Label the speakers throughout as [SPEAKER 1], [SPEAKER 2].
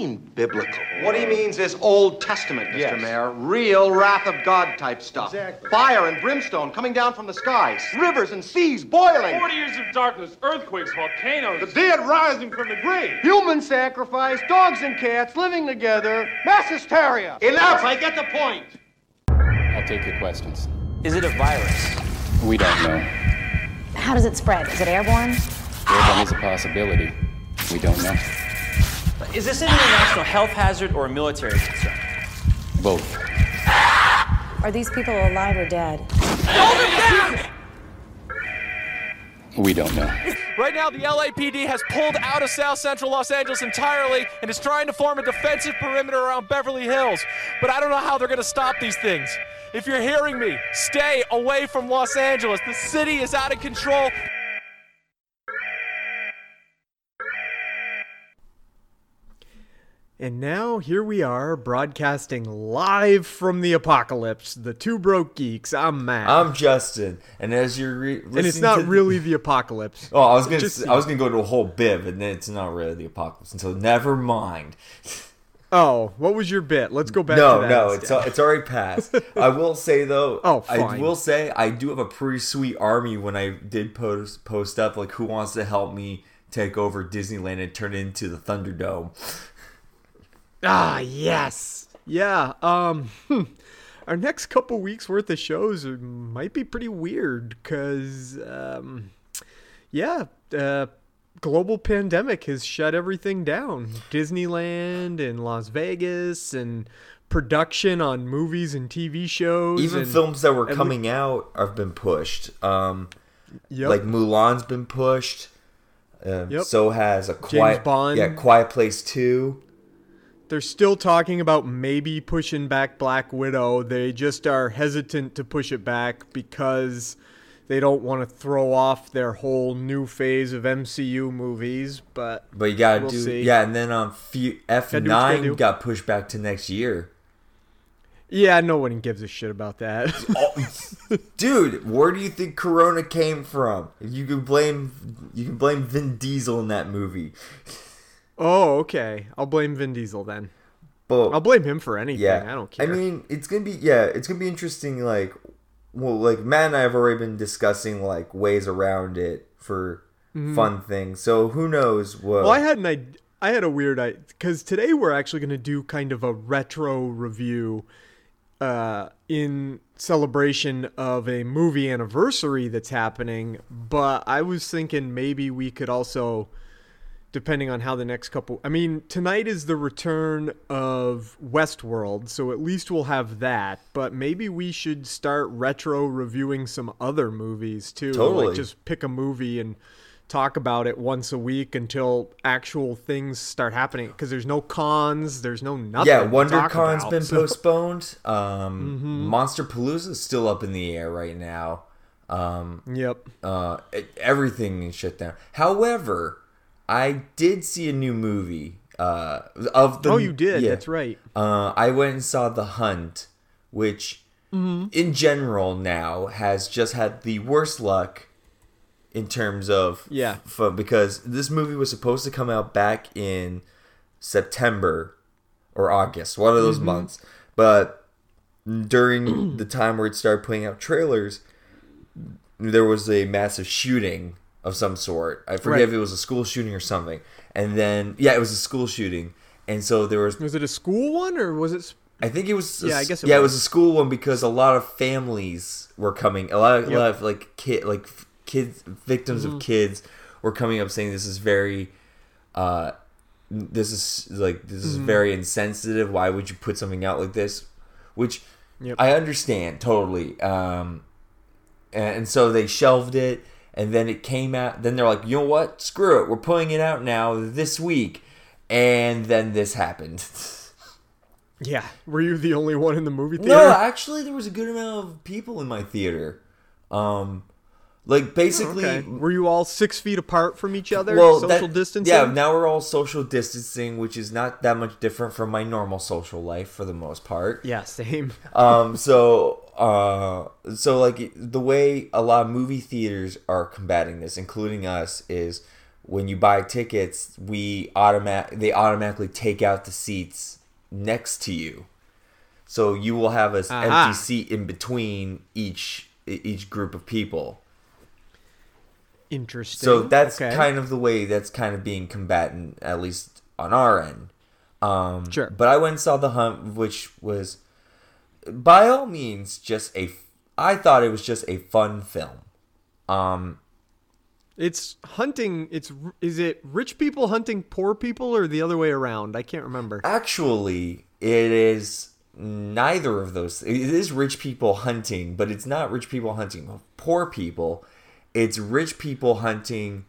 [SPEAKER 1] What mean, biblical?
[SPEAKER 2] What he means is Old Testament, Mr.
[SPEAKER 1] Yes.
[SPEAKER 2] Mayor. Real wrath of God type stuff.
[SPEAKER 1] Exactly.
[SPEAKER 2] Fire and brimstone coming down from the skies. Rivers and seas boiling.
[SPEAKER 3] 40 years of darkness, earthquakes, volcanoes.
[SPEAKER 2] The dead rising from the grave. Human sacrifice, dogs and cats living together, mass hysteria. Enough, I get the point.
[SPEAKER 4] I'll take your questions.
[SPEAKER 5] Is it a virus?
[SPEAKER 4] We don't know.
[SPEAKER 6] How does it spread? Is it airborne?
[SPEAKER 4] Airborne is a possibility. We don't know.
[SPEAKER 5] Is this an international health hazard or a military concern?
[SPEAKER 4] Both.
[SPEAKER 6] Are these people alive or dead? Hold them down!
[SPEAKER 4] We don't know.
[SPEAKER 3] Right now, the LAPD has pulled out of South Central Los Angeles entirely and is trying to form a defensive perimeter around Beverly Hills. But I don't know how they're going to stop these things. If you're hearing me, stay away from Los Angeles. The city is out of control.
[SPEAKER 7] And now here we are broadcasting live from the apocalypse. The two broke geeks. I'm Matt.
[SPEAKER 8] I'm Justin, and as you're re-
[SPEAKER 7] and it's not really the apocalypse.
[SPEAKER 8] Oh, I was gonna
[SPEAKER 7] Just-
[SPEAKER 8] I was gonna go to a whole bib, and then it's not really the apocalypse. And so never mind.
[SPEAKER 7] Oh, what was your bit? Let's go back
[SPEAKER 8] no,
[SPEAKER 7] to that.
[SPEAKER 8] no,
[SPEAKER 7] instead.
[SPEAKER 8] it's it's already passed. I will say though,
[SPEAKER 7] Oh, fine.
[SPEAKER 8] I will say I do have a pretty sweet army when I did post post up like who wants to help me take over Disneyland and turn it into the Thunderdome.
[SPEAKER 7] Ah, yes. Yeah. Um hmm. our next couple weeks worth of shows might be pretty weird cuz um yeah, uh global pandemic has shut everything down. Disneyland and Las Vegas and production on movies and TV shows
[SPEAKER 8] Even
[SPEAKER 7] and-
[SPEAKER 8] films that were
[SPEAKER 7] and we-
[SPEAKER 8] coming out have been pushed. Um,
[SPEAKER 7] Yep.
[SPEAKER 8] like Mulan's been pushed. Um,
[SPEAKER 7] Yep.
[SPEAKER 8] So has a quiet
[SPEAKER 7] Bond.
[SPEAKER 8] Yeah, Quiet Place Two.
[SPEAKER 7] They're still talking about maybe pushing back Black Widow. They just are hesitant to push it back because they don't want to throw off their whole new phase of MCU movies. But
[SPEAKER 8] But you gotta
[SPEAKER 7] we'll
[SPEAKER 8] do
[SPEAKER 7] see.
[SPEAKER 8] yeah, and then um F
[SPEAKER 7] Gotta do what you gotta
[SPEAKER 8] nine got pushed back to next year.
[SPEAKER 7] Yeah, no one gives a shit about that.
[SPEAKER 8] Dude, where do you think Corona came from? You can blame you can blame Vin Diesel in that movie.
[SPEAKER 7] Oh, okay. I'll blame Vin Diesel then.
[SPEAKER 8] But
[SPEAKER 7] I'll blame him for anything.
[SPEAKER 8] yeah,
[SPEAKER 7] I don't care.
[SPEAKER 8] I mean, it's gonna be yeah, it's gonna be interesting. Like, well, like Matt and I have already been discussing like ways around it for fun things. So who knows what?
[SPEAKER 7] Well, I had an idea. I had a weird I because today we're actually going to do kind of a retro review uh, in celebration of a movie anniversary that's happening. But I was thinking maybe we could also, depending on how the next couple. I mean, tonight is the return of Westworld, so at least we'll have that. But maybe we should start retro reviewing some other movies too.
[SPEAKER 8] Totally.
[SPEAKER 7] Like just pick a movie and talk about it once a week until actual things start happening because there's no cons there's no nothing
[SPEAKER 8] yeah, WonderCon's
[SPEAKER 7] about,
[SPEAKER 8] been
[SPEAKER 7] so-
[SPEAKER 8] postponed. Um,
[SPEAKER 7] Mm-hmm.
[SPEAKER 8] Monsterpalooza's still up in the air right now. Um,
[SPEAKER 7] yep
[SPEAKER 8] uh, it- everything is shut down. However, I did see a new movie. Uh, of the
[SPEAKER 7] oh you did
[SPEAKER 8] yeah.
[SPEAKER 7] that's right
[SPEAKER 8] Uh, I went and saw The Hunt, which
[SPEAKER 7] Mm-hmm.
[SPEAKER 8] in general now has just had the worst luck in terms of
[SPEAKER 7] Yeah.
[SPEAKER 8] f- because this movie was supposed to come out back in September or August, one of those
[SPEAKER 7] Mm-hmm.
[SPEAKER 8] months, but during the time where it started putting out trailers, there was a massive shooting of some sort. I forget
[SPEAKER 7] Right.
[SPEAKER 8] if it was a school shooting or something. And then yeah, it was a school shooting. And so there was
[SPEAKER 7] was it a school one or was it
[SPEAKER 8] I think it was. a
[SPEAKER 7] Yeah, I guess it
[SPEAKER 8] yeah, it
[SPEAKER 7] was.
[SPEAKER 8] was a school one because a lot of families were coming. A lot, of, a lot of like kid, like kids, victims
[SPEAKER 7] Mm-hmm.
[SPEAKER 8] of kids were coming up saying this is very, uh, this is like this
[SPEAKER 7] Mm-hmm.
[SPEAKER 8] is very insensitive. Why would you put something out like this? Which
[SPEAKER 7] Yep.
[SPEAKER 8] I understand totally. Um, and, and so they shelved it, and then it came out. Then they're like, you know what? Screw it. We're putting it out now this week, and then this happened.
[SPEAKER 7] Yeah. Were you the only one in the movie theater?
[SPEAKER 8] No, actually, there was a good amount of people in my theater. Um, like basically,
[SPEAKER 7] Okay. Were you all six feet apart from each other?
[SPEAKER 8] well,
[SPEAKER 7] social
[SPEAKER 8] that-
[SPEAKER 7] distancing.
[SPEAKER 8] Yeah, now we're all social distancing, which is not that much different from my normal social life for the most part.
[SPEAKER 7] Yeah, same.
[SPEAKER 8] um so uh so like the way a lot of movie theaters are combating this including us is when you buy tickets we automatic they automatically take out the seats next to you so you will have an empty seat in between each each group of people
[SPEAKER 7] Interesting.
[SPEAKER 8] so that's
[SPEAKER 7] Okay.
[SPEAKER 8] kind of the way that's kind of being combated, at least on our end. Um,
[SPEAKER 7] Sure.
[SPEAKER 8] But I went and saw The Hunt, which was, by all means, just a. I thought it was just a fun film. Um,
[SPEAKER 7] It's hunting. It's is it rich people hunting poor people or the other way around? I can't remember.
[SPEAKER 8] actually, it is neither of those. It is rich people hunting, but it's not rich people hunting poor people. It's rich people hunting.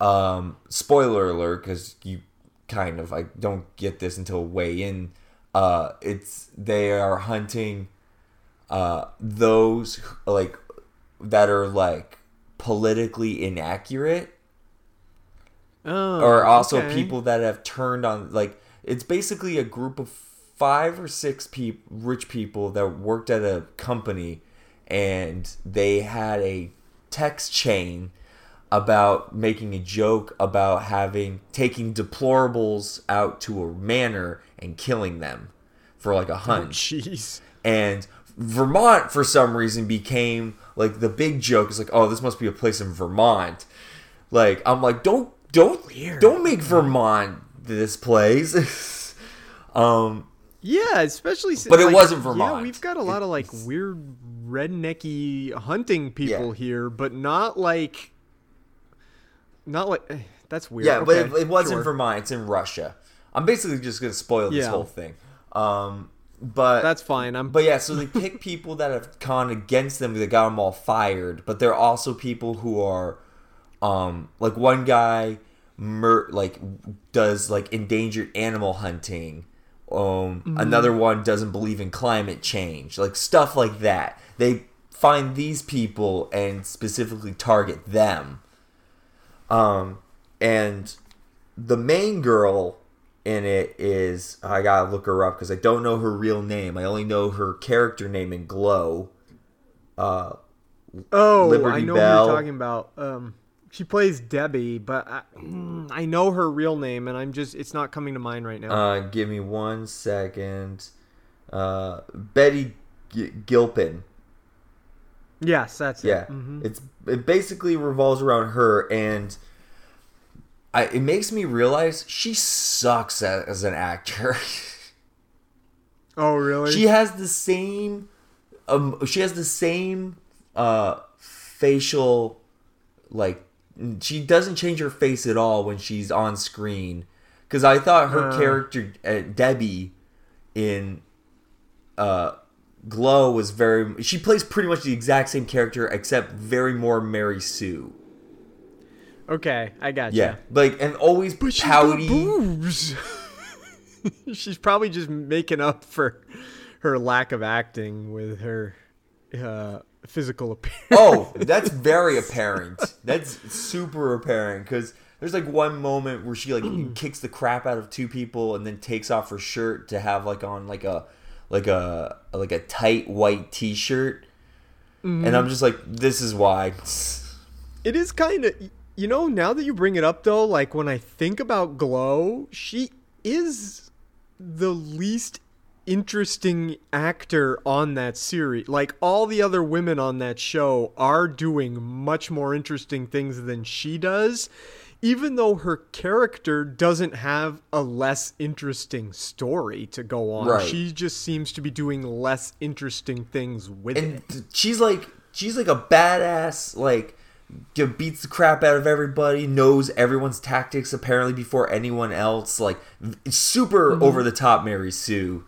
[SPEAKER 8] Um, spoiler alert, because you kind of I don't get this until way in. Uh, it's they are hunting uh, those who- like that are like politically inaccurate
[SPEAKER 7] Oh,
[SPEAKER 8] or also
[SPEAKER 7] okay.
[SPEAKER 8] people that have turned on like it's basically a group of five or six peop rich people that worked at a company and they had a text chain about making a joke about having taking deplorables out to a manor and killing them for like a hunt
[SPEAKER 7] Oh, Jeez.
[SPEAKER 8] and Vermont for some reason became like the big joke is like oh this must be a place in Vermont like I'm like don't don't don't make Vermont this place um
[SPEAKER 7] Yeah, especially.
[SPEAKER 8] But it
[SPEAKER 7] like,
[SPEAKER 8] wasn't Vermont.
[SPEAKER 7] Yeah, we've got a lot of like weird rednecky hunting people
[SPEAKER 8] Yeah.
[SPEAKER 7] here, but not like, not like. eh, That's weird.
[SPEAKER 8] yeah but it, it wasn't
[SPEAKER 7] sure.
[SPEAKER 8] Vermont it's in Russia I'm basically just gonna spoil this
[SPEAKER 7] Yeah.
[SPEAKER 8] whole thing um but
[SPEAKER 7] That's fine. I'm.
[SPEAKER 8] But yeah, so they pick people that have gone against them that got them all fired, but there are also people who are, um, like one guy, mur- like does like endangered animal hunting. Um,
[SPEAKER 7] Mhm.
[SPEAKER 8] another one doesn't believe in climate change, like stuff like that. They find these people and specifically target them. Um, and the main girl in it is I gotta look her up because I don't know her real name. I only know her character name in Glow. Uh,
[SPEAKER 7] oh,
[SPEAKER 8] Liberty
[SPEAKER 7] I know
[SPEAKER 8] Bell.
[SPEAKER 7] who you're talking about. Um, she plays Debbie, but I, mm, I know her real name, and I'm just it's not coming to mind right now.
[SPEAKER 8] Uh, give me one second. Uh, Betty G- Gilpin.
[SPEAKER 7] yes, that's
[SPEAKER 8] Yeah,
[SPEAKER 7] it. Mhm.
[SPEAKER 8] it's it basically revolves around her, and I it makes me realize she sucks as, as an actor.
[SPEAKER 7] Oh, really?
[SPEAKER 8] she has the same, um, she has the same uh facial, like she doesn't change her face at all when she's on screen. Because I thought her
[SPEAKER 7] Uh.
[SPEAKER 8] character uh, Debbie in uh Glow was very. She plays pretty much the exact same character except very more Mary Sue.
[SPEAKER 7] Okay, I got
[SPEAKER 8] Yeah, like and always but pouty.
[SPEAKER 7] boobs. She's probably just making up for her lack of acting with her uh, physical appearance.
[SPEAKER 8] oh, that's very apparent. That's super apparent because there's like one moment where she like kicks the crap out of two people and then takes off her shirt to have like on like a like a like a tight white t-shirt, and I'm mm-hmm. just like, this is why.
[SPEAKER 7] It is kind of, you know, now that you bring it up though, like when I think about Glow, she is the least interesting actor on that series. Like all the other women on that show are doing much more interesting things than she does. Even though her character doesn't have a less interesting story to go on,
[SPEAKER 8] Right.
[SPEAKER 7] she just seems to be doing less interesting things with it.
[SPEAKER 8] and she's like she's like a badass like beats the crap out of everybody knows everyone's tactics apparently before anyone else like super
[SPEAKER 7] Mhm.
[SPEAKER 8] over the top mary sue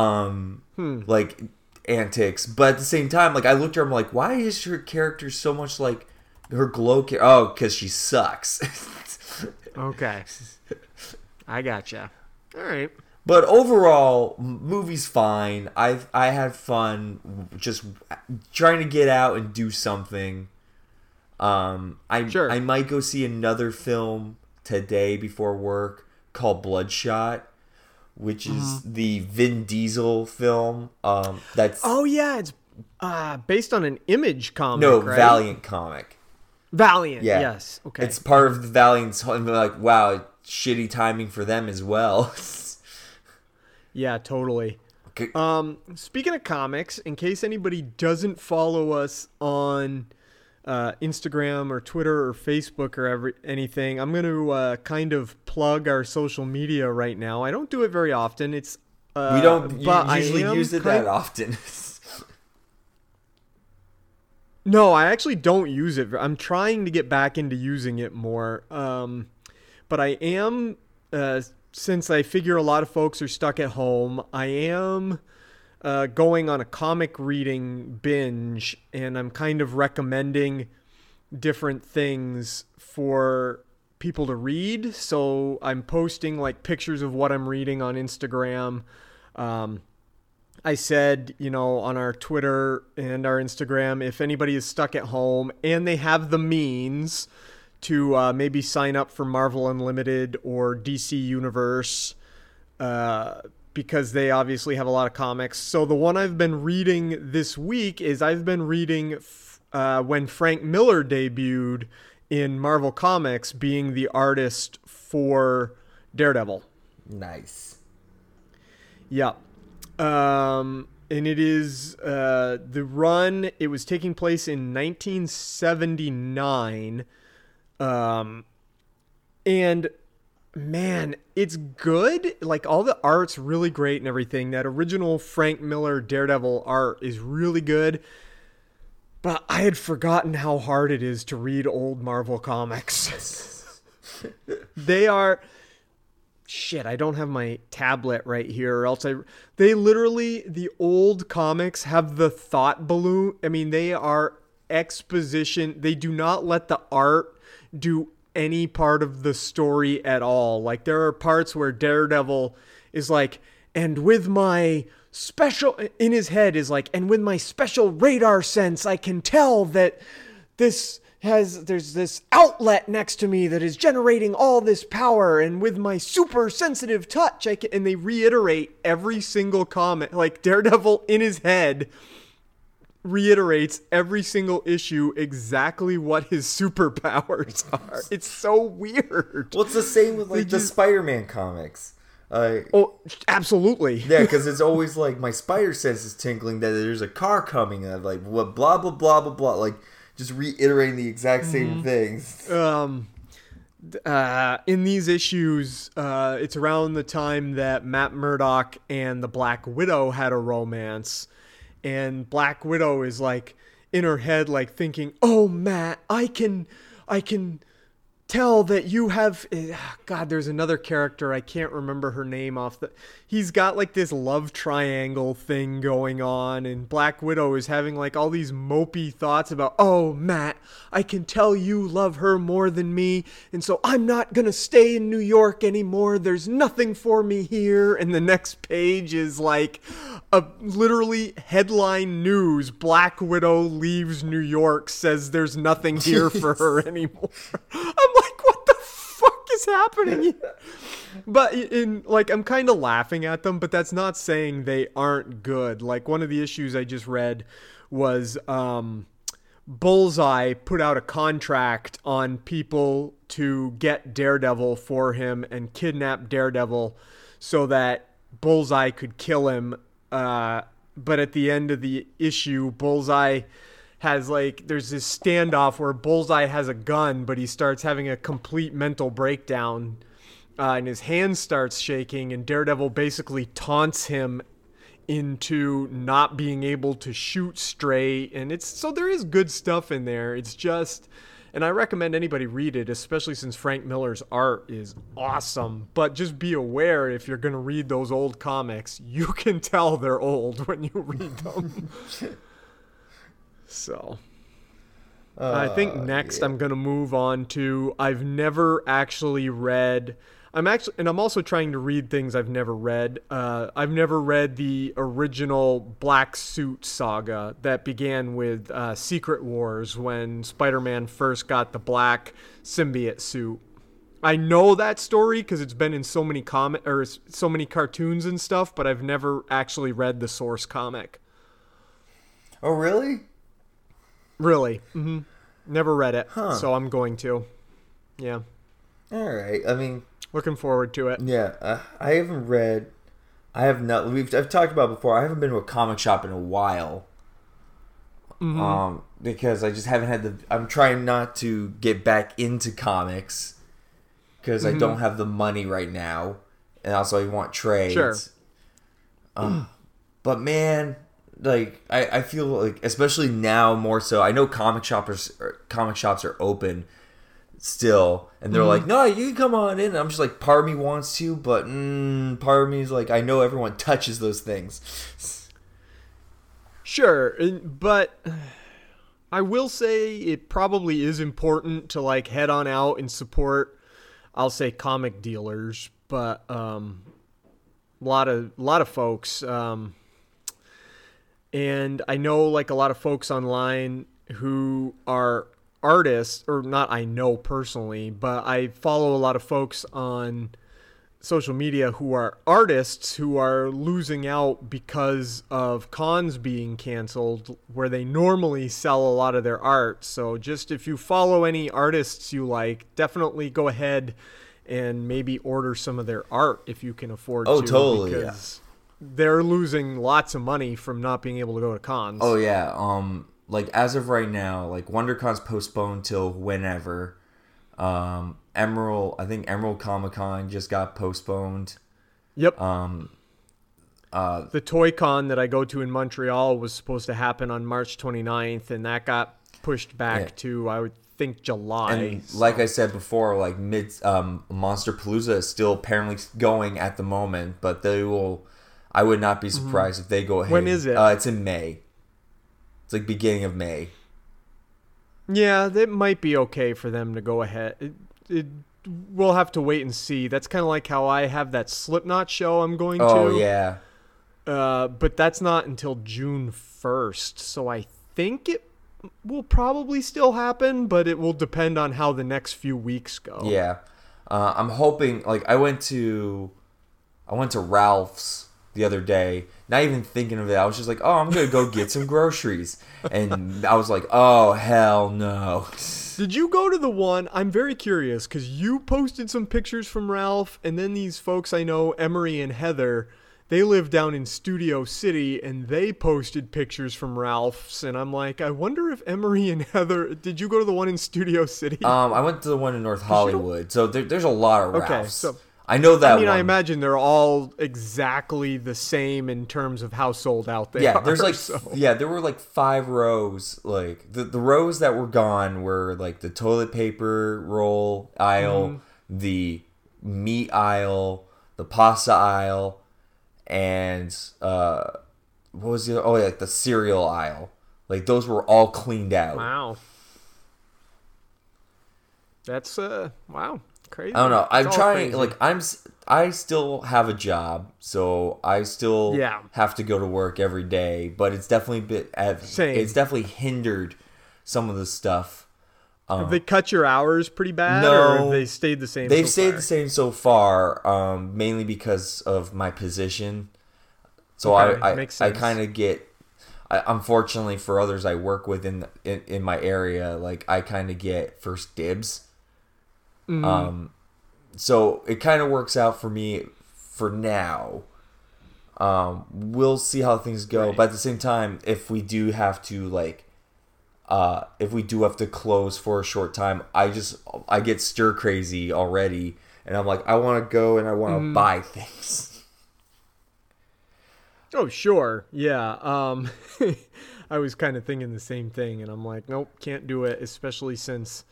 [SPEAKER 8] um
[SPEAKER 7] Hmm.
[SPEAKER 8] like antics but at the same time like i looked at her i'm like why is her character so much like her glow char- oh because she sucks
[SPEAKER 7] Okay. I gotcha. All right.
[SPEAKER 8] But overall, movie's fine. I I had fun just trying to get out and do something. Um, I
[SPEAKER 7] Sure.
[SPEAKER 8] I might go see another film today before work called Bloodshot, which is
[SPEAKER 7] Mm-hmm.
[SPEAKER 8] the Vin Diesel film. Um, that's
[SPEAKER 7] Oh yeah, it's uh, based on an image comic.
[SPEAKER 8] no
[SPEAKER 7] right?
[SPEAKER 8] Valiant comic.
[SPEAKER 7] Valiant.
[SPEAKER 8] Yeah.
[SPEAKER 7] Yes. Okay.
[SPEAKER 8] It's part of the Valiant's. and they're like, wow, shitty timing for them as well.
[SPEAKER 7] Yeah, totally.
[SPEAKER 8] Okay.
[SPEAKER 7] Um, speaking of comics, in case anybody doesn't follow us on uh, Instagram or Twitter or Facebook or every, anything, I'm going to uh, kind of plug our social media right now. I don't do it very often. It's uh,
[SPEAKER 8] we don't
[SPEAKER 7] but I
[SPEAKER 8] usually use it that often.
[SPEAKER 7] No, I actually don't use it. I'm trying to get back into using it more. Um, but I am, uh, since I figure a lot of folks are stuck at home, I am uh, going on a comic reading binge, and I'm kind of recommending different things for people to read. So I'm posting like pictures of what I'm reading on Instagram. Um, I said, you know, on our Twitter and our Instagram, if anybody is stuck at home and they have the means to uh, maybe sign up for Marvel Unlimited or DC Universe, uh, because they obviously have a lot of comics. So the one I've been reading this week is I've been reading f- uh, when Frank Miller debuted in Marvel Comics, being the artist for Daredevil.
[SPEAKER 8] nice.
[SPEAKER 7] Yeah. Um, and it is uh, the run. It was taking place in 1979. Um, and man, it's good. Like all the art's really great and everything. That original Frank Miller Daredevil art is really good. But I had forgotten how hard it is to read old Marvel comics. they are shit i don't have my tablet right here or else i they literally the old comics have the thought balloon i mean they are exposition they do not let the art do any part of the story at all. Like there are parts where daredevil is like and with my special in his head is like and with my special radar sense i can tell that this has there's this outlet next to me that is generating all this power and with my super sensitive touch I can and they reiterate every single comment like Daredevil in his head reiterates every single issue exactly what his superpowers are. It's so weird.
[SPEAKER 8] Well, it's the same with like
[SPEAKER 7] They
[SPEAKER 8] the
[SPEAKER 7] just-
[SPEAKER 8] Spider-Man comics. Uh,
[SPEAKER 7] Oh, absolutely.
[SPEAKER 8] yeah, because it's always like my spider sense is tingling that there's a car coming. And I'm like, what? Blah blah blah blah blah. Like just reiterating the exact same things.
[SPEAKER 7] um uh, in these issues, uh, it's around the time that Matt Murdock and the Black Widow had a romance, and Black Widow is like in her head, like thinking, "Oh, Matt, I can, I can tell that you have." eh, God, there's another character I can't remember her name off the. He's got like this love triangle thing going on, and Black Widow is having like all these mopey thoughts about, "Oh, Matt, I can tell you love her more than me, and so I'm not gonna stay in New York anymore. There's nothing for me here." And the next page is like a literally headline news: Black Widow leaves New York, says there's nothing here for her anymore. I'm like, what the fuck is happening? But in like, I'm kind of laughing at them, but that's not saying they aren't good. Like one of the issues I just read was um, Bullseye put out a contract on people to get Daredevil for him and kidnap Daredevil so that Bullseye could kill him. Uh, but at the end of the issue, Bullseye has like there's this standoff where Bullseye has a gun, but he starts having a complete mental breakdown, uh, and his hand starts shaking, and Daredevil basically taunts him into not being able to shoot straight, and it's so there is good stuff in there. It's just. And I recommend anybody read it, especially since Frank Miller's art is awesome. But just be aware if you're going to read those old comics, you can tell they're old when you read them. So I think next I'm going to move on to I've never actually read I'm actually, and I'm also trying to read things I've never read. Uh, I've never read the original Black Suit saga that began with uh, Secret Wars when Spider-Man first got the black symbiote suit. I know that story because it's been in so many comic or so many cartoons and stuff, but I've never actually read the source comic.
[SPEAKER 8] Oh, really?
[SPEAKER 7] Really? hmm Never read it,
[SPEAKER 8] Huh.
[SPEAKER 7] so I'm going to. Yeah,
[SPEAKER 8] All right. I mean,
[SPEAKER 7] looking forward to it.
[SPEAKER 8] yeah. Uh, I haven't read. I have not. We've I've talked about before. I haven't been to a comic shop in a while.
[SPEAKER 7] Mm-hmm.
[SPEAKER 8] Um, because I just haven't had the. I'm trying not to get back into comics because
[SPEAKER 7] Mm-hmm.
[SPEAKER 8] I don't have the money right now, and also I want trades.
[SPEAKER 7] Sure.
[SPEAKER 8] Uh, but man, like I, I feel like especially now more so. I know comic shoppers or comic shops are open still, and they're like, no, you can come on in. And I'm just like, part of me wants to, but mm, part of me is like, I know everyone touches those things.
[SPEAKER 7] Sure, but I will say it probably is important to like head on out and support. I'll say comic dealers, but um, a lot of a lot of folks, um, and I know like a lot of folks online who are artists, or not. I know personally, but I follow a lot of folks on social media who are artists who are losing out because of cons being canceled where they normally sell a lot of their art. So just if you follow any artists you like, definitely go ahead and maybe order some of their art if you can afford
[SPEAKER 8] Oh,
[SPEAKER 7] to.
[SPEAKER 8] totally.
[SPEAKER 7] Because they're losing lots of money from not being able to go to cons.
[SPEAKER 8] Oh yeah, um, like as of right now, like WonderCon's postponed till whenever. Um, Emerald, I think Emerald Comic Con just got postponed.
[SPEAKER 7] Yep.
[SPEAKER 8] Um, uh,
[SPEAKER 7] the Toy Con that I go to in Montreal was supposed to happen on March 29th, and that got pushed back
[SPEAKER 8] Yeah.
[SPEAKER 7] to, I would think, July.
[SPEAKER 8] and like I said before, like mid um, Monsterpalooza is still apparently going at the moment, but they will. I would not be surprised if they go ahead.
[SPEAKER 7] Mm-hmm. When is it?
[SPEAKER 8] Uh, it's in May. It's like beginning of May.
[SPEAKER 7] Yeah, that might be okay for them to go ahead. It, it, we'll have to wait and see. That's kind of like how I have that Slipknot show I'm going
[SPEAKER 8] Oh
[SPEAKER 7] to.
[SPEAKER 8] yeah.
[SPEAKER 7] Uh, but that's not until June 1st. So I think it will probably still happen, but it will depend on how the next few weeks go.
[SPEAKER 8] Yeah, uh, I'm hoping. Like I went to, I went to Ralph's the other day. Not even thinking of it. I was just like, oh, I'm gonna go get some groceries, and I was like, oh hell no.
[SPEAKER 7] Did you go to the one? I'm very curious because you posted some pictures from Ralph, and then these folks I know, Emery and Heather, they live down in Studio City, and they posted pictures from Ralph's, and I'm like, I wonder if Emery and Heather. Did you go to the one in Studio City?
[SPEAKER 8] Um, I went to the one in North Hollywood, so there, there's a lot of
[SPEAKER 7] Okay,
[SPEAKER 8] Ralphs.
[SPEAKER 7] so-
[SPEAKER 8] I know that
[SPEAKER 7] I mean,
[SPEAKER 8] one.
[SPEAKER 7] I imagine they're all exactly the same in terms of how sold out they
[SPEAKER 8] yeah,
[SPEAKER 7] are.
[SPEAKER 8] there's like
[SPEAKER 7] so.
[SPEAKER 8] yeah, there were like five rows. Like the the rows that were gone were like the toilet paper roll aisle,
[SPEAKER 7] Mm-hmm.
[SPEAKER 8] the meat aisle, the pasta aisle, and uh, what was the oh yeah, like the cereal aisle. Like those were all cleaned out.
[SPEAKER 7] Wow. That's uh wow crazy.
[SPEAKER 8] I don't know. I'm trying.
[SPEAKER 7] crazy.
[SPEAKER 8] Like I'm. I still have a job, so I still
[SPEAKER 7] Yeah.
[SPEAKER 8] have to go to work every day. But it's definitely bit.
[SPEAKER 7] Same.
[SPEAKER 8] It's definitely hindered some of the stuff. Um,
[SPEAKER 7] have they cut your hours pretty bad,
[SPEAKER 8] no,
[SPEAKER 7] or have they stayed the same?
[SPEAKER 8] They've
[SPEAKER 7] so
[SPEAKER 8] stayed
[SPEAKER 7] far?
[SPEAKER 8] the same so far, um, mainly because of my position. So
[SPEAKER 7] Okay,
[SPEAKER 8] I I,
[SPEAKER 7] makes
[SPEAKER 8] I kind of get. I, unfortunately for others I work with in in, in my area, like I kind of get first dibs.
[SPEAKER 7] Mm-hmm.
[SPEAKER 8] Um, so it kind of works out for me for now. Um, we'll see how things go, but at the same time, if we do have to like, uh, if we do have to close for a short time, I just I get stir crazy already, and I'm like, I want to go and I want to
[SPEAKER 7] Mm.
[SPEAKER 8] buy things.
[SPEAKER 7] Oh sure, yeah. Um, I was kind of thinking the same thing, and I'm like, nope, can't do it, especially since.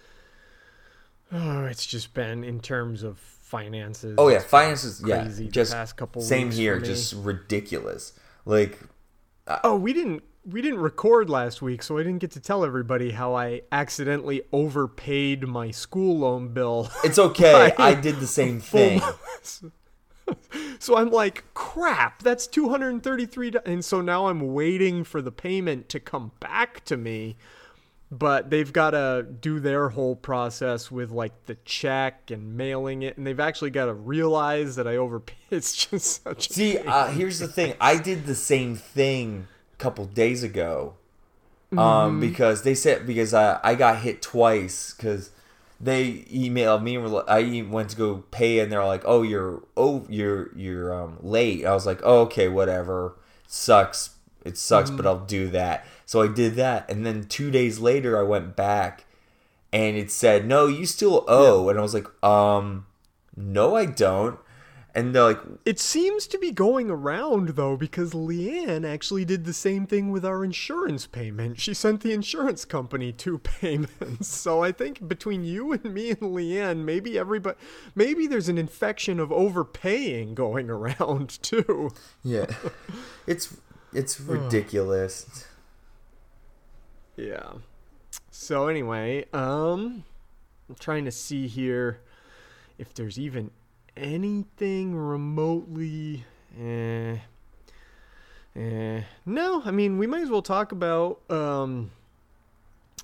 [SPEAKER 7] Oh, it's just been in terms of finances.
[SPEAKER 8] Oh yeah, finances. Yeah, just
[SPEAKER 7] past couple
[SPEAKER 8] same
[SPEAKER 7] weeks
[SPEAKER 8] here, just ridiculous. Like uh,
[SPEAKER 7] Oh, we didn't we didn't record last week, so I didn't get to tell everybody how I accidentally overpaid my school loan bill.
[SPEAKER 8] It's okay. I did the same thing.
[SPEAKER 7] so I'm like, crap, that's 233 do- and so now I'm waiting for the payment to come back to me. But they've got to do their whole process with like the check and mailing it, and they've actually got to realize that I overpaid. It's just such.
[SPEAKER 8] See, uh, here's the thing. I did the same thing a couple days ago, um,
[SPEAKER 7] Mhm.
[SPEAKER 8] because they said because I I got hit twice because they emailed me. and were li- I went to go pay, and they're like, "Oh, you're oh you're you're um, late." I was like, oh, "Okay, whatever. Sucks. It sucks, but
[SPEAKER 7] Mhm.
[SPEAKER 8] I'll do that." So I did that, and then two days later, I went back, and it said, "No, you still owe," and I was like, "Um, no, I don't." And they're like,
[SPEAKER 7] It seems to be going around though because Leanne actually did the same thing with our insurance payment. She sent the insurance company two payments. So I think between you and me and Leanne, maybe everybody maybe there's an infection of overpaying going around too.
[SPEAKER 8] Yeah. It's it's ridiculous.
[SPEAKER 7] Yeah. So anyway, um I'm trying to see here if there's even anything remotely eh eh no, I mean we might as well talk about um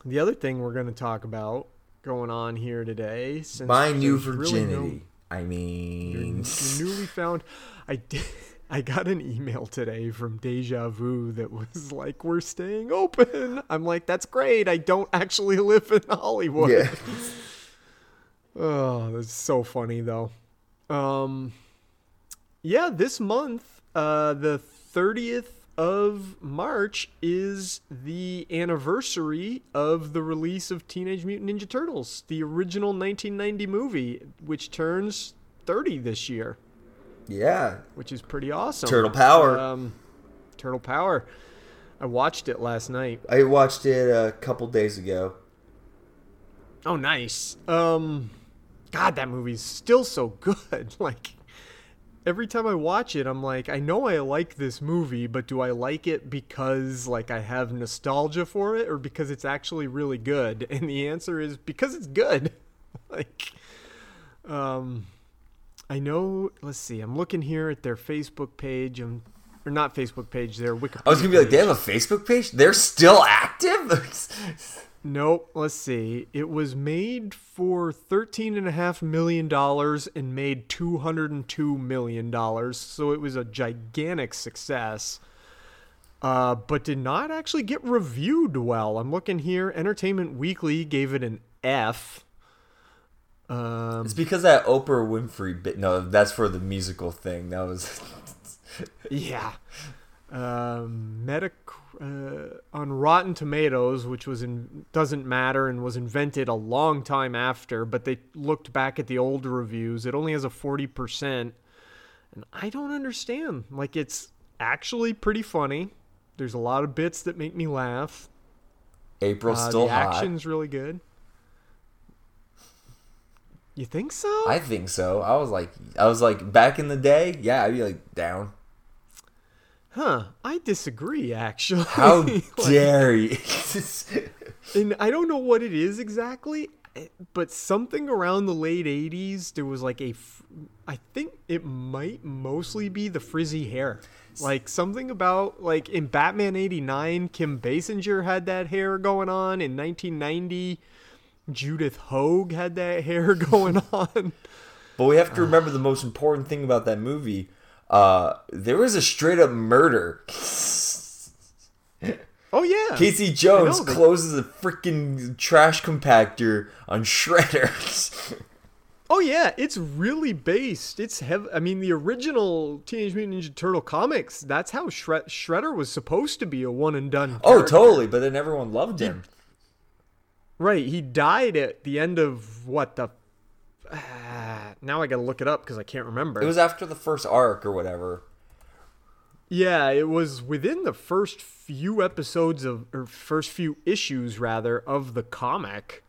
[SPEAKER 7] the other thing we're going to talk about going on here today since
[SPEAKER 8] My new
[SPEAKER 7] there's really no-
[SPEAKER 8] virginity. I mean,
[SPEAKER 7] your newly found I did I got an email today from Deja Vu that was like, "We're staying open." I'm like, "That's great. I don't actually live in Hollywood."
[SPEAKER 8] Yeah.
[SPEAKER 7] oh, that's so funny though. Um, yeah, this month, uh, the 30th of March is the anniversary of the release of Teenage Mutant Ninja Turtles, the original 1990 movie, which turns 30 this year,
[SPEAKER 8] yeah.
[SPEAKER 7] which is pretty awesome.
[SPEAKER 8] Turtle power.
[SPEAKER 7] Um, Turtle Power. I watched it last night.
[SPEAKER 8] I watched it a couple days ago.
[SPEAKER 7] Oh, nice. Um, God, that movie's still so good. Like, every time I watch it, I'm like, I know I like this movie, but do I like it because, like, I have nostalgia for it or because it's actually really good? And the answer is because it's good. like, um, I know, let's see, I'm looking here at their Facebook page. Um, or not Facebook page, their Wikipedia.
[SPEAKER 8] I was gonna be like,
[SPEAKER 7] page.
[SPEAKER 8] they have a Facebook page. They're still active.
[SPEAKER 7] Nope. Let's see. It was made for thirteen and a half million dollars and made two hundred and two million dollars. So it was a gigantic success. Uh, but did not actually get reviewed well. I'm looking here. Entertainment Weekly gave it an F. Um,
[SPEAKER 8] it's because that Oprah Winfrey bit. No, that's for the musical thing. That was.
[SPEAKER 7] yeah. Um, Metac uh, on Rotten Tomatoes, which was in doesn't matter and was invented a long time after, but they looked back at the old reviews. It only has a forty percent, and I don't understand. Like it's actually pretty funny. There's a lot of bits that make me laugh.
[SPEAKER 8] April's
[SPEAKER 7] Uh,
[SPEAKER 8] still
[SPEAKER 7] the
[SPEAKER 8] hot.
[SPEAKER 7] action's really good. You think so?
[SPEAKER 8] I think so. I was like, I was like, back in the day, yeah, I'd be like down.
[SPEAKER 7] Huh? I disagree. Actually,
[SPEAKER 8] How
[SPEAKER 7] Like-
[SPEAKER 8] dare you?
[SPEAKER 7] and I don't know what it is exactly, eh, but something around the late '80s, there was like a, I think it might mostly be the frizzy hair. Like something about like in Batman '89, Kim Basinger had that hair going on. In 1990, Judith Hoag had that hair going on.
[SPEAKER 8] But we have to remember the most important thing about that movie. Uh, there was a straight up murder.
[SPEAKER 7] Oh yeah,
[SPEAKER 8] Casey Jones
[SPEAKER 7] know,
[SPEAKER 8] closes a freaking trash compactor on Shredder.
[SPEAKER 7] Oh yeah, it's really based. It's heavy. I mean, the original Teenage Mutant Ninja Turtle comics. That's how Shred- Shredder was supposed to be a one and done.
[SPEAKER 8] oh,
[SPEAKER 7] character.
[SPEAKER 8] totally. But then everyone loved him.
[SPEAKER 7] Right. He died at the end of what the. Ah, now I gotta look it up because I can't remember.
[SPEAKER 8] It was after the first arc or whatever.
[SPEAKER 7] Yeah, it was within the first few episodes of, or first few issues rather, of the comic.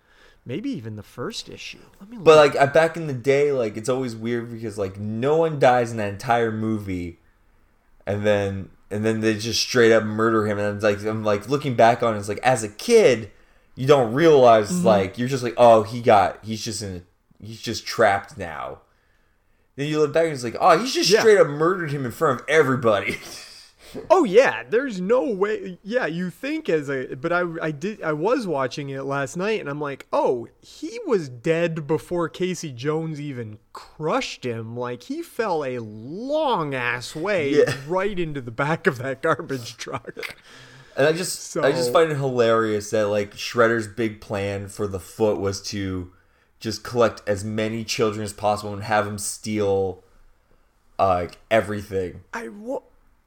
[SPEAKER 7] Maybe even the first issue. Let me.
[SPEAKER 8] But
[SPEAKER 7] look.
[SPEAKER 8] like uh, back in the day, like it's always weird because like no one dies in that entire movie, and then and then they just straight up murder him. And I'm like, I'm like looking back on it, it's like as a kid, you don't realize
[SPEAKER 7] Mhm.
[SPEAKER 8] like you're just like, oh, he got, he's just in, a, he's just trapped now. Then you look back and it's like, oh, he's just
[SPEAKER 7] Yeah.
[SPEAKER 8] straight up murdered him in front of everybody.
[SPEAKER 7] Oh yeah, there's no way. Yeah, you think as a, but I I did I was watching it last night and I'm like, oh, he was dead before Casey Jones even crushed him. Like he fell a long ass way
[SPEAKER 8] Yeah.
[SPEAKER 7] right into the back of that garbage truck.
[SPEAKER 8] And I just I just find it hilarious that like Shredder's big plan for the foot was to just collect as many children as possible and have them steal uh, like everything.
[SPEAKER 7] I wa-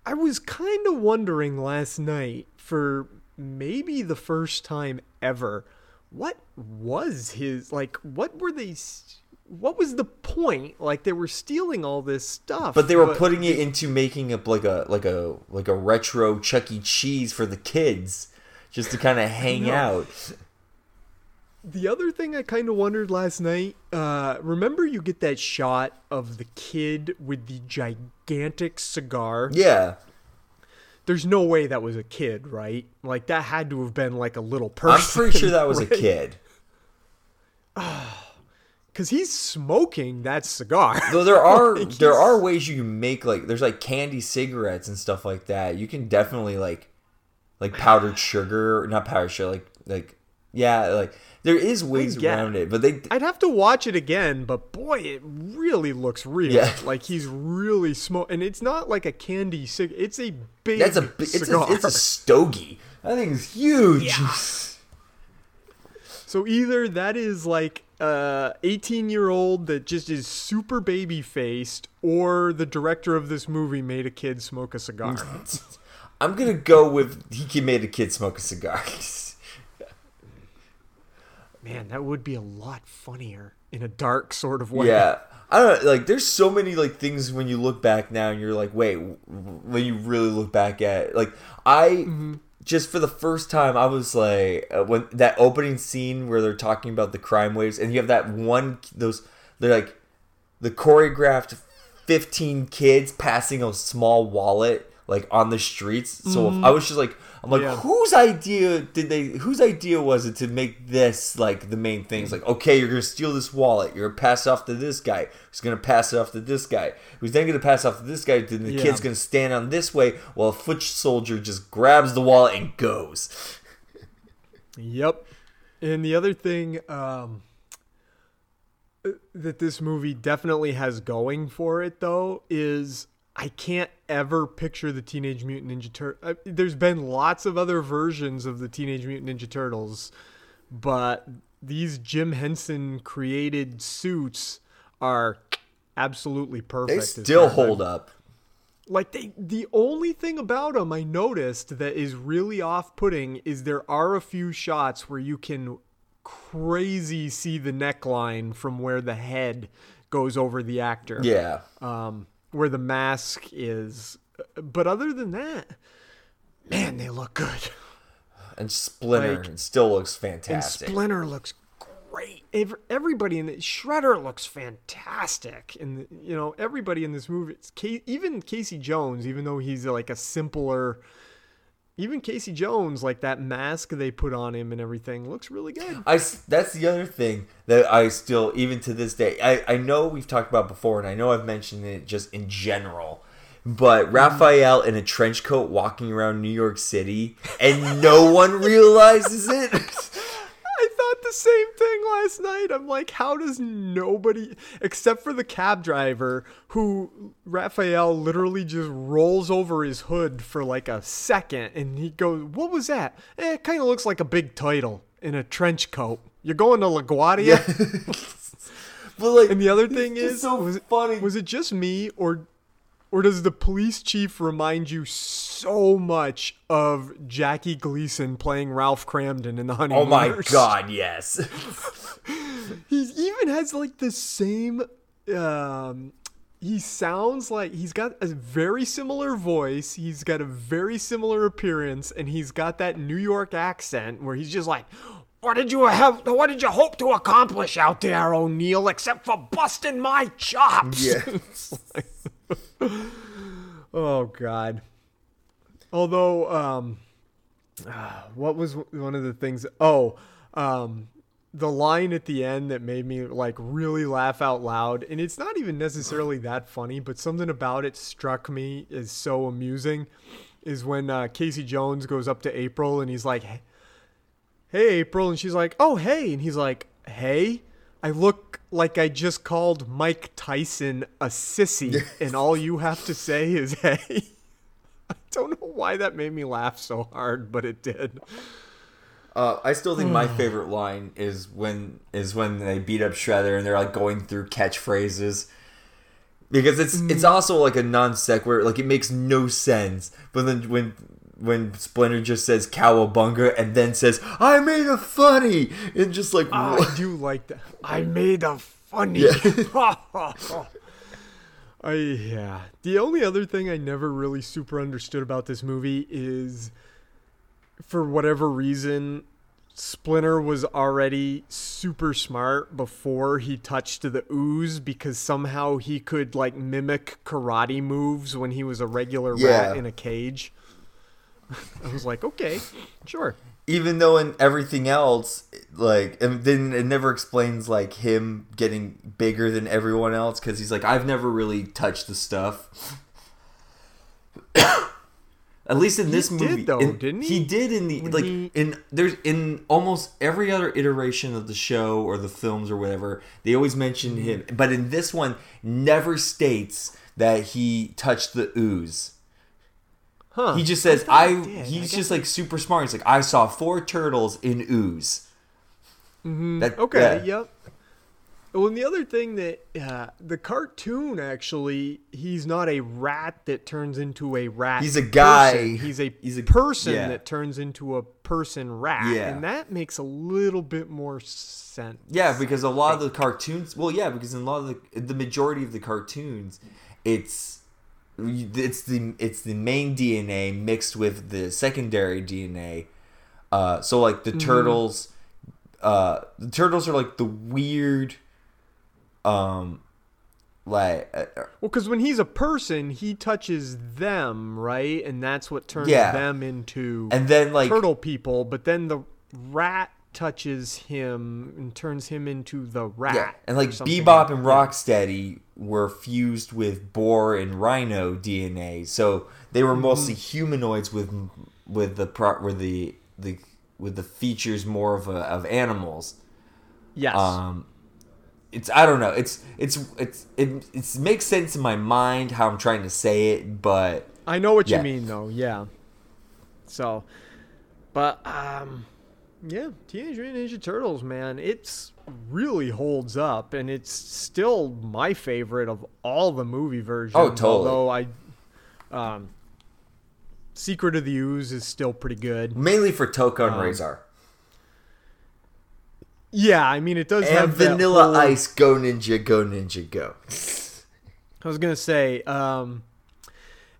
[SPEAKER 7] I was kind of wondering last night for maybe the first time ever, what was his like? What were they? What was the point? Like they were stealing all this stuff,
[SPEAKER 8] But they were putting it into making up like a like a like a retro Chuck E. Cheese for the kids, just to kind of hang
[SPEAKER 7] know.
[SPEAKER 8] out.
[SPEAKER 7] The other thing I kind of wondered last night, uh, remember you get that shot of the kid with the gigantic cigar?
[SPEAKER 8] Yeah.
[SPEAKER 7] There's no way that was a kid, right? Like that had to have been like a little person.
[SPEAKER 8] I'm pretty sure that was a
[SPEAKER 7] right?
[SPEAKER 8] kid.
[SPEAKER 7] Cause he's smoking that cigar.
[SPEAKER 8] Though there are
[SPEAKER 7] Like,
[SPEAKER 8] there
[SPEAKER 7] he's-
[SPEAKER 8] are ways you can make like there's like candy cigarettes and stuff like that. You can definitely like like powdered sugar, not powdered sugar, like like yeah, like there is ways around it. But they
[SPEAKER 7] I'd have to watch it again, but boy, it really looks real.
[SPEAKER 8] Yeah.
[SPEAKER 7] Like he's really smoke, and it's not like a candy cig. It's a big.
[SPEAKER 8] that's a bi- it's a,
[SPEAKER 7] cigar.
[SPEAKER 8] it's a stogie. I think it's huge.
[SPEAKER 7] So either that is like a 18 year old that just is super baby faced, or the director of this movie made a kid smoke a cigar.
[SPEAKER 8] I'm gonna go with he made a kid smoke a cigar.
[SPEAKER 7] Man, that would be a lot funnier in a dark sort of way.
[SPEAKER 8] Yeah. I don't know, like there's so many like things when you look back now and you're like, wait, when you really look back at it, like I
[SPEAKER 7] Mm-hmm.
[SPEAKER 8] Just for the first time I was like uh, when that opening scene where they're talking about the crime waves and you have that one those they're like the choreographed 15 kids passing a small wallet like on the streets. So
[SPEAKER 7] Mhm.
[SPEAKER 8] I was just like I'm like
[SPEAKER 7] Yeah.
[SPEAKER 8] whose idea did they whose idea was it to make this like the main thing? It's like okay, you're going to steal this wallet. You're to pass it off to this guy. Who's going to pass it off to this guy? Who's then going to pass it off to this guy? Then the
[SPEAKER 7] Yeah.
[SPEAKER 8] kid's going to stand on this way while a foot soldier just grabs the wallet and goes.
[SPEAKER 7] Yep. And the other thing um, that this movie definitely has going for it, though, is I can't ever picture the Teenage Mutant Ninja Turtle. There's been lots of other versions of the Teenage Mutant Ninja Turtles, but these Jim Henson created suits are absolutely perfect.
[SPEAKER 8] They still hold
[SPEAKER 7] I'm-
[SPEAKER 8] up.
[SPEAKER 7] like they the only thing about them I noticed that is really off-putting is there are a few shots where you can crazy see the neckline from where the head goes over the actor.
[SPEAKER 8] Yeah.
[SPEAKER 7] Um where the mask is but other than that man they look good.
[SPEAKER 8] And Splinter
[SPEAKER 7] Like-
[SPEAKER 8] still looks fantastic. And.
[SPEAKER 7] Splinter looks great. Everybody in the Shredder looks fantastic, and you know everybody in this movie. It's even Casey Jones, even though he's like a simpler. Even Casey Jones, like that mask they put on him and everything, looks really good.
[SPEAKER 8] I that's the other thing that I still even to this day I, I know we've talked about before and I know I've mentioned it just in general but mm-hmm. Raphael in a trench coat walking around New York City and no one realizes it
[SPEAKER 7] the same thing last night. I'm like, how does nobody, except for the cab driver, who Raphael literally just rolls over his hood for like a second and he goes, What was that? Eh, it kind of looks like a big title in a trench coat. You're going to LaGuardia?
[SPEAKER 8] but like
[SPEAKER 7] and the other thing is,
[SPEAKER 8] so
[SPEAKER 7] was,
[SPEAKER 8] funny.
[SPEAKER 7] was it just me or or does the police chief remind you so much of Jackie Gleason playing Ralph Kramden in the Honeymooners?
[SPEAKER 8] oh my god yes
[SPEAKER 7] he even has like the same um he sounds like he's got a very similar voice he's got a very similar appearance and he's got that new york accent where he's just like what did you have what did you hope to accomplish out there o'neill except for busting my chops. It's like- oh god Although, um, what was one of the things? Oh, um, the line at the end that made me like really laugh out loud, and it's not even necessarily that funny, but something about it struck me as so amusing. Is when uh, Casey Jones goes up to April and he's like, "Hey, April," and she's like, "Oh, hey," and he's like, "Hey." I look like I just called Mike Tyson a sissy, and all you have to say is hey. I don't know why that made me laugh so hard, but it did.
[SPEAKER 8] Uh, I still think my favorite line is when is when they beat up Shredder and they're like going through catchphrases because it's it's also like a non sequitur, like it makes no sense. But then when when Splinter just says cowabunga and then says I made a funny and just like
[SPEAKER 7] I do like that. I made a funny. Yeah. I yeah. The only other thing I never really super understood about this movie is for whatever reason Splinter was already super smart before he touched the ooze because somehow he could like mimic karate moves when he was a regular
[SPEAKER 8] Yeah.
[SPEAKER 7] rat in a cage. I was like, okay, sure.
[SPEAKER 8] even though in everything else, like, and then it never explains like him getting bigger than everyone else because he's like, I've never really touched the stuff. At least in this
[SPEAKER 7] did,
[SPEAKER 8] movie,
[SPEAKER 7] though,
[SPEAKER 8] in-
[SPEAKER 7] didn't
[SPEAKER 8] He
[SPEAKER 7] he?
[SPEAKER 8] did in the like
[SPEAKER 7] he-
[SPEAKER 8] in there's in almost every other iteration of the show or the films or whatever. They always mention
[SPEAKER 7] Mm-hmm.
[SPEAKER 8] him, but in this one, never states that he touched the ooze.
[SPEAKER 7] Huh.
[SPEAKER 8] He just says, "I."
[SPEAKER 7] I
[SPEAKER 8] he's
[SPEAKER 7] guess
[SPEAKER 8] just like super smart. He's like, "I saw four turtles in ooze."
[SPEAKER 7] Mhm.
[SPEAKER 8] That-
[SPEAKER 7] okay,
[SPEAKER 8] yeah.
[SPEAKER 7] yep. Well, and the other thing that uh, the cartoon actually, he's not a rat that turns into a rat.
[SPEAKER 8] He's a guy.
[SPEAKER 7] person. He's a
[SPEAKER 8] He's a-
[SPEAKER 7] person
[SPEAKER 8] yeah.
[SPEAKER 7] that turns into a person rat,
[SPEAKER 8] Yeah.
[SPEAKER 7] and that makes a little bit more sense.
[SPEAKER 8] Yeah, because a lot of the cartoons. Well, yeah, because in a lot of the the majority of the cartoons, it's it's the it's the main DNA mixed with the secondary DNA. Uh, so like the
[SPEAKER 7] Mhm.
[SPEAKER 8] turtles, uh, the turtles are like the weird, um, like uh,
[SPEAKER 7] Well, because when he's a person, he touches them, right, and that's what turns
[SPEAKER 8] Yeah.
[SPEAKER 7] them into
[SPEAKER 8] And then, like-
[SPEAKER 7] turtle people. But then the rat touches him and turns him into the rat.
[SPEAKER 8] Yeah, and like Bebop and
[SPEAKER 7] yeah.
[SPEAKER 8] Rocksteady were fused with boar and rhino DNA, so they were mostly
[SPEAKER 7] Mm-hmm.
[SPEAKER 8] humanoids with with the pro with the the with the features more of a, of animals.
[SPEAKER 7] Yes.
[SPEAKER 8] Um, it's I don't know. It's it's it's it it's makes sense in my mind how I'm trying to say it, but
[SPEAKER 7] I know what
[SPEAKER 8] yeah.
[SPEAKER 7] you mean, though. Yeah. So, but um, yeah, Teenage Mutant Ninja Turtles, man, it's really holds up, and it's still my favorite of all the movie versions.
[SPEAKER 8] Oh, totally.
[SPEAKER 7] Although I, um, Secret of the Ooze is still pretty good.
[SPEAKER 8] Mainly for Tokka and
[SPEAKER 7] Um,
[SPEAKER 8] Rahzar.
[SPEAKER 7] Yeah, I mean it does
[SPEAKER 8] And
[SPEAKER 7] have that
[SPEAKER 8] Vanilla
[SPEAKER 7] whole-
[SPEAKER 8] Ice, go ninja, go ninja, go.
[SPEAKER 7] I was gonna say, um,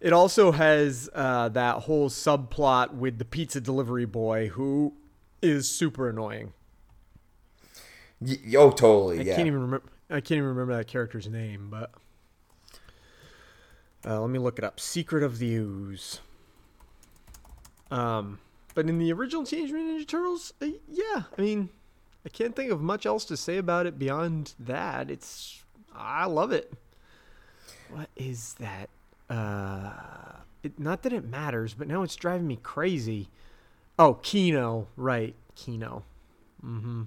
[SPEAKER 7] it also has uh, that whole subplot with the pizza delivery boy who is super annoying.
[SPEAKER 8] Y- oh, totally.
[SPEAKER 7] I
[SPEAKER 8] yeah.
[SPEAKER 7] can't even remember. I can't even remember that character's name, but uh, let me look it up. Secret of the Ooze. Um, but in the original Teenage Mutant Ninja Turtles, uh, yeah, I mean, I can't think of much else to say about it beyond that. It's I love it. What is that? Uh, it, not that it matters, but now it's driving me crazy. Oh, Keno, right? Keno. Mm-hmm.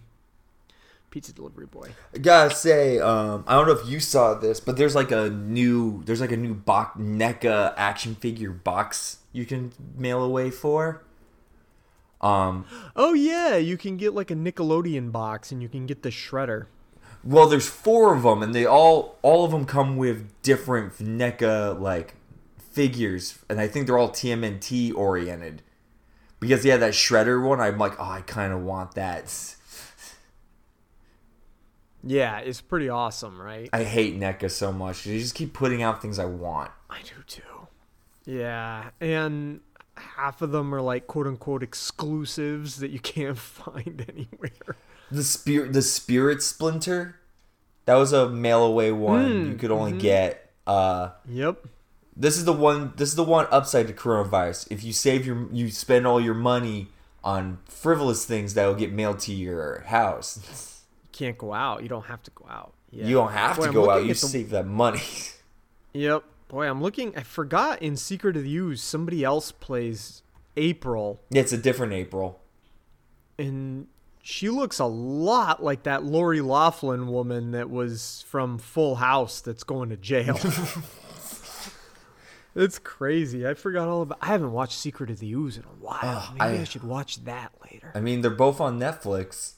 [SPEAKER 7] Pizza delivery boy.
[SPEAKER 8] I gotta say, um, I don't know if you saw this, but there's like a new there's like a new box NECA action figure box you can mail away for. Um,
[SPEAKER 7] Oh yeah, you can get like a Nickelodeon box, and you can get the Shredder.
[SPEAKER 8] well, there's four of them, and they all all of them come with different NECA like figures, and I think they're all TMNT oriented. Because yeah, that Shredder one, I'm like, oh, I kind of want that.
[SPEAKER 7] Yeah, it's pretty awesome, right?
[SPEAKER 8] I hate NECA so much. They just keep putting out things I want.
[SPEAKER 7] I do too. Yeah, and half of them are like quote unquote exclusives that you can't find anywhere.
[SPEAKER 8] The spirit, the spirit splinter, that was a mail away one.
[SPEAKER 7] Mm,
[SPEAKER 8] you could only
[SPEAKER 7] mhm.
[SPEAKER 8] get. uh
[SPEAKER 7] Yep.
[SPEAKER 8] This is the one. This is the one upside to coronavirus. If you save your, you spend all your money on frivolous things that will get mailed to your house.
[SPEAKER 7] You can't go out. You don't have to go out. Yeah.
[SPEAKER 8] You don't have
[SPEAKER 7] Boy,
[SPEAKER 8] to
[SPEAKER 7] I'm
[SPEAKER 8] go out. You
[SPEAKER 7] the-
[SPEAKER 8] save that money.
[SPEAKER 7] Yep. Boy, I'm looking. I forgot in Secret of the Ooze, somebody else plays April,
[SPEAKER 8] Yeah, it's a different April.
[SPEAKER 7] and she looks a lot like that Lori Loughlin woman that was from Full House that's going to jail. it's crazy. I forgot all about. I haven't watched Secret of the Ooze in a while.
[SPEAKER 8] Oh,
[SPEAKER 7] Maybe I,
[SPEAKER 8] I-
[SPEAKER 7] should watch that later.
[SPEAKER 8] I mean, they're both on Netflix.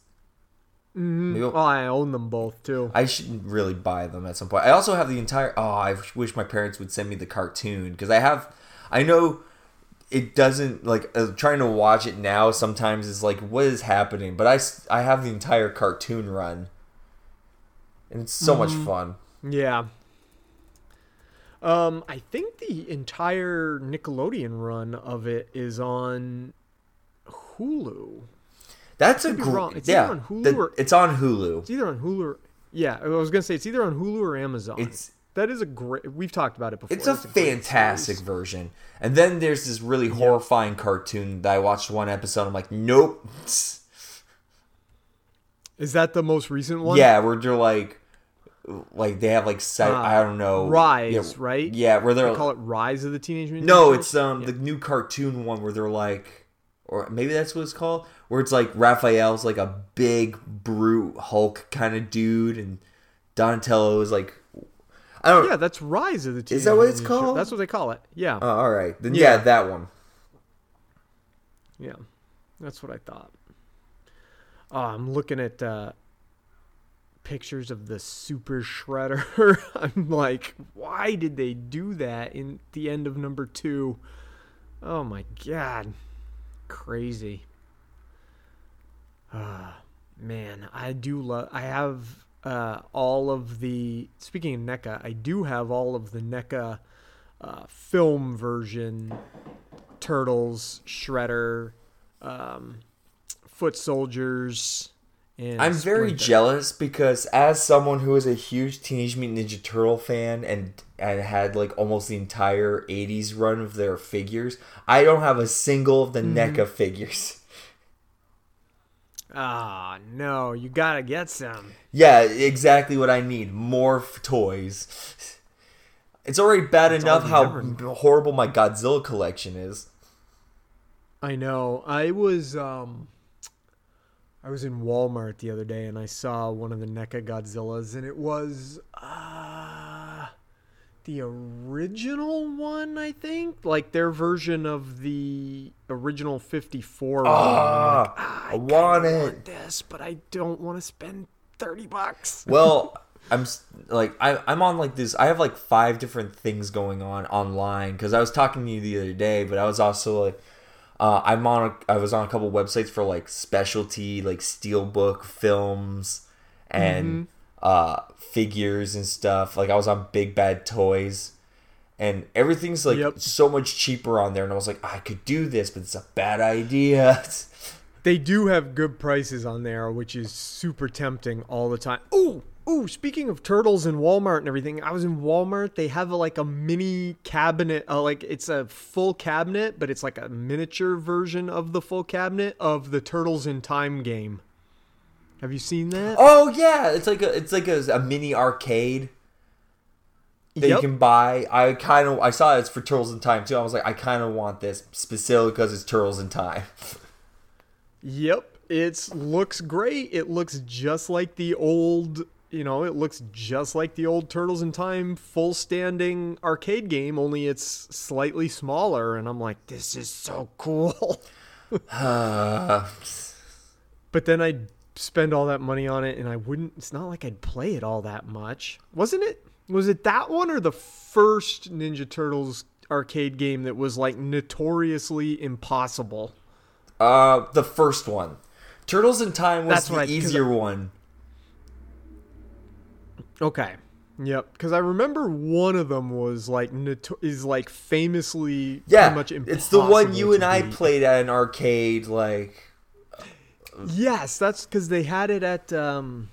[SPEAKER 7] Mhm. Well, I own them both too.
[SPEAKER 8] I should really buy them at some point. I also have the entire. Oh, I wish my parents would send me the cartoon because I have. I know it doesn't like uh, trying to watch it now. Sometimes is like, what is happening? But I I have the entire cartoon run, and it's so much
[SPEAKER 7] Mhm.
[SPEAKER 8] fun.
[SPEAKER 7] Yeah. Um, I think the entire Nickelodeon run of it is on Hulu.
[SPEAKER 8] That's a great.
[SPEAKER 7] It's
[SPEAKER 8] yeah,
[SPEAKER 7] on Hulu
[SPEAKER 8] the-
[SPEAKER 7] or
[SPEAKER 8] it's on Hulu.
[SPEAKER 7] it's either on Hulu. Or, yeah, I was gonna say it's either on Hulu or Amazon.
[SPEAKER 8] It's
[SPEAKER 7] that is a great. We've talked about it before.
[SPEAKER 8] It's a
[SPEAKER 7] great
[SPEAKER 8] fantastic version. And then there's this really horrifying cartoon that I watched one episode. I'm like, nope.
[SPEAKER 7] Is that the most recent one?
[SPEAKER 8] Yeah, where they're like, like they have like si-
[SPEAKER 7] Uh,
[SPEAKER 8] I don't know
[SPEAKER 7] Rise,
[SPEAKER 8] yeah,
[SPEAKER 7] right?
[SPEAKER 8] Yeah, where they're
[SPEAKER 7] They call it Rise of the Teenage Mutant.
[SPEAKER 8] no,
[SPEAKER 7] Ninja
[SPEAKER 8] it's um the new cartoon one where they're like, or maybe that's what it's called, where it's like Raphael's like a big brute Hulk kind of dude, and Donatello is like, I don't.
[SPEAKER 7] Yeah, that's Rise of the Teenage
[SPEAKER 8] Is that what it's
[SPEAKER 7] Ninja
[SPEAKER 8] called?
[SPEAKER 7] That's what they call it. Yeah.
[SPEAKER 8] Oh, all right, then yeah.
[SPEAKER 7] Yeah.
[SPEAKER 8] that one.
[SPEAKER 7] Yeah, that's what I thought. Oh, I'm looking at uh, pictures of the Super Shredder. I'm like, why did they do that in the end of number two? Oh my god, crazy. Ah, man, I do love. I have uh, all of the. Speaking of NECA, I do have all of the NECA uh, film version Turtles, Shredder, um, Foot Soldiers,
[SPEAKER 8] I'm very
[SPEAKER 7] Splinter.
[SPEAKER 8] jealous because as someone who is a huge Teenage Mutant Ninja Turtle fan and and had like almost the entire 80s run of their figures, I don't have a single of the
[SPEAKER 7] Mhm.
[SPEAKER 8] NECA figures.
[SPEAKER 7] Ah, no, you gotta get some.
[SPEAKER 8] Yeah, exactly what I need. More toys. It's already bad
[SPEAKER 7] That's
[SPEAKER 8] enough how horrible my Godzilla collection is.
[SPEAKER 7] I know. I was um I was in Walmart the other day and I saw one of the NECA Godzillas and it was uh the original one, I think, like their version of the original 54 one. I'm
[SPEAKER 8] Ah,
[SPEAKER 7] like, "Ah,
[SPEAKER 8] I want it.
[SPEAKER 7] want this, but I don't want to spend 30 bucks.
[SPEAKER 8] well i'm like I, i'm on like this i have like five different things going on online because i was talking to you the other day but i was also like uh, i'm on a, i was on a couple websites for like specialty like steelbook films and uh figures and stuff like i was on big bad toys and everything's like
[SPEAKER 7] Yep.
[SPEAKER 8] so much cheaper on there and i was like i could do this but it's a bad idea
[SPEAKER 7] They do have good prices on there, which is super tempting all the time. Ooh, ooh, speaking of turtles and Walmart and everything, I was in Walmart. They have like a mini cabinet, uh, like it's a full cabinet, but it's like a miniature version of the full cabinet of the Turtles in Time game. Have you seen that?
[SPEAKER 8] oh yeah it's like a it's like a, a mini arcade that you can buy. I kind of I saw it's for Turtles in Time too. I was like, I kind of want this specifically because it's Turtles in Time.
[SPEAKER 7] Yep, it looks great. It looks just like the old, you know, it looks just like the old Turtles in Time full standing arcade game, only it's slightly smaller. And I'm like, this is so cool.
[SPEAKER 8] Uh,
[SPEAKER 7] but then I'd spend all that money on it, and I wouldn't. It's not like I'd play it all that much, wasn't it? Was it that one or the first Ninja Turtles arcade game that was like notoriously impossible?
[SPEAKER 8] uh, the first one, Turtles in Time was
[SPEAKER 7] That's
[SPEAKER 8] the
[SPEAKER 7] I- 'cause I-
[SPEAKER 8] easier one.
[SPEAKER 7] Okay. Yep, because I remember one of them was like noto- is like famously
[SPEAKER 8] Yeah,
[SPEAKER 7] pretty much
[SPEAKER 8] it's the one you
[SPEAKER 7] to
[SPEAKER 8] and I
[SPEAKER 7] beat.
[SPEAKER 8] played at an arcade. Like,
[SPEAKER 7] Yes, that's because they had it at um,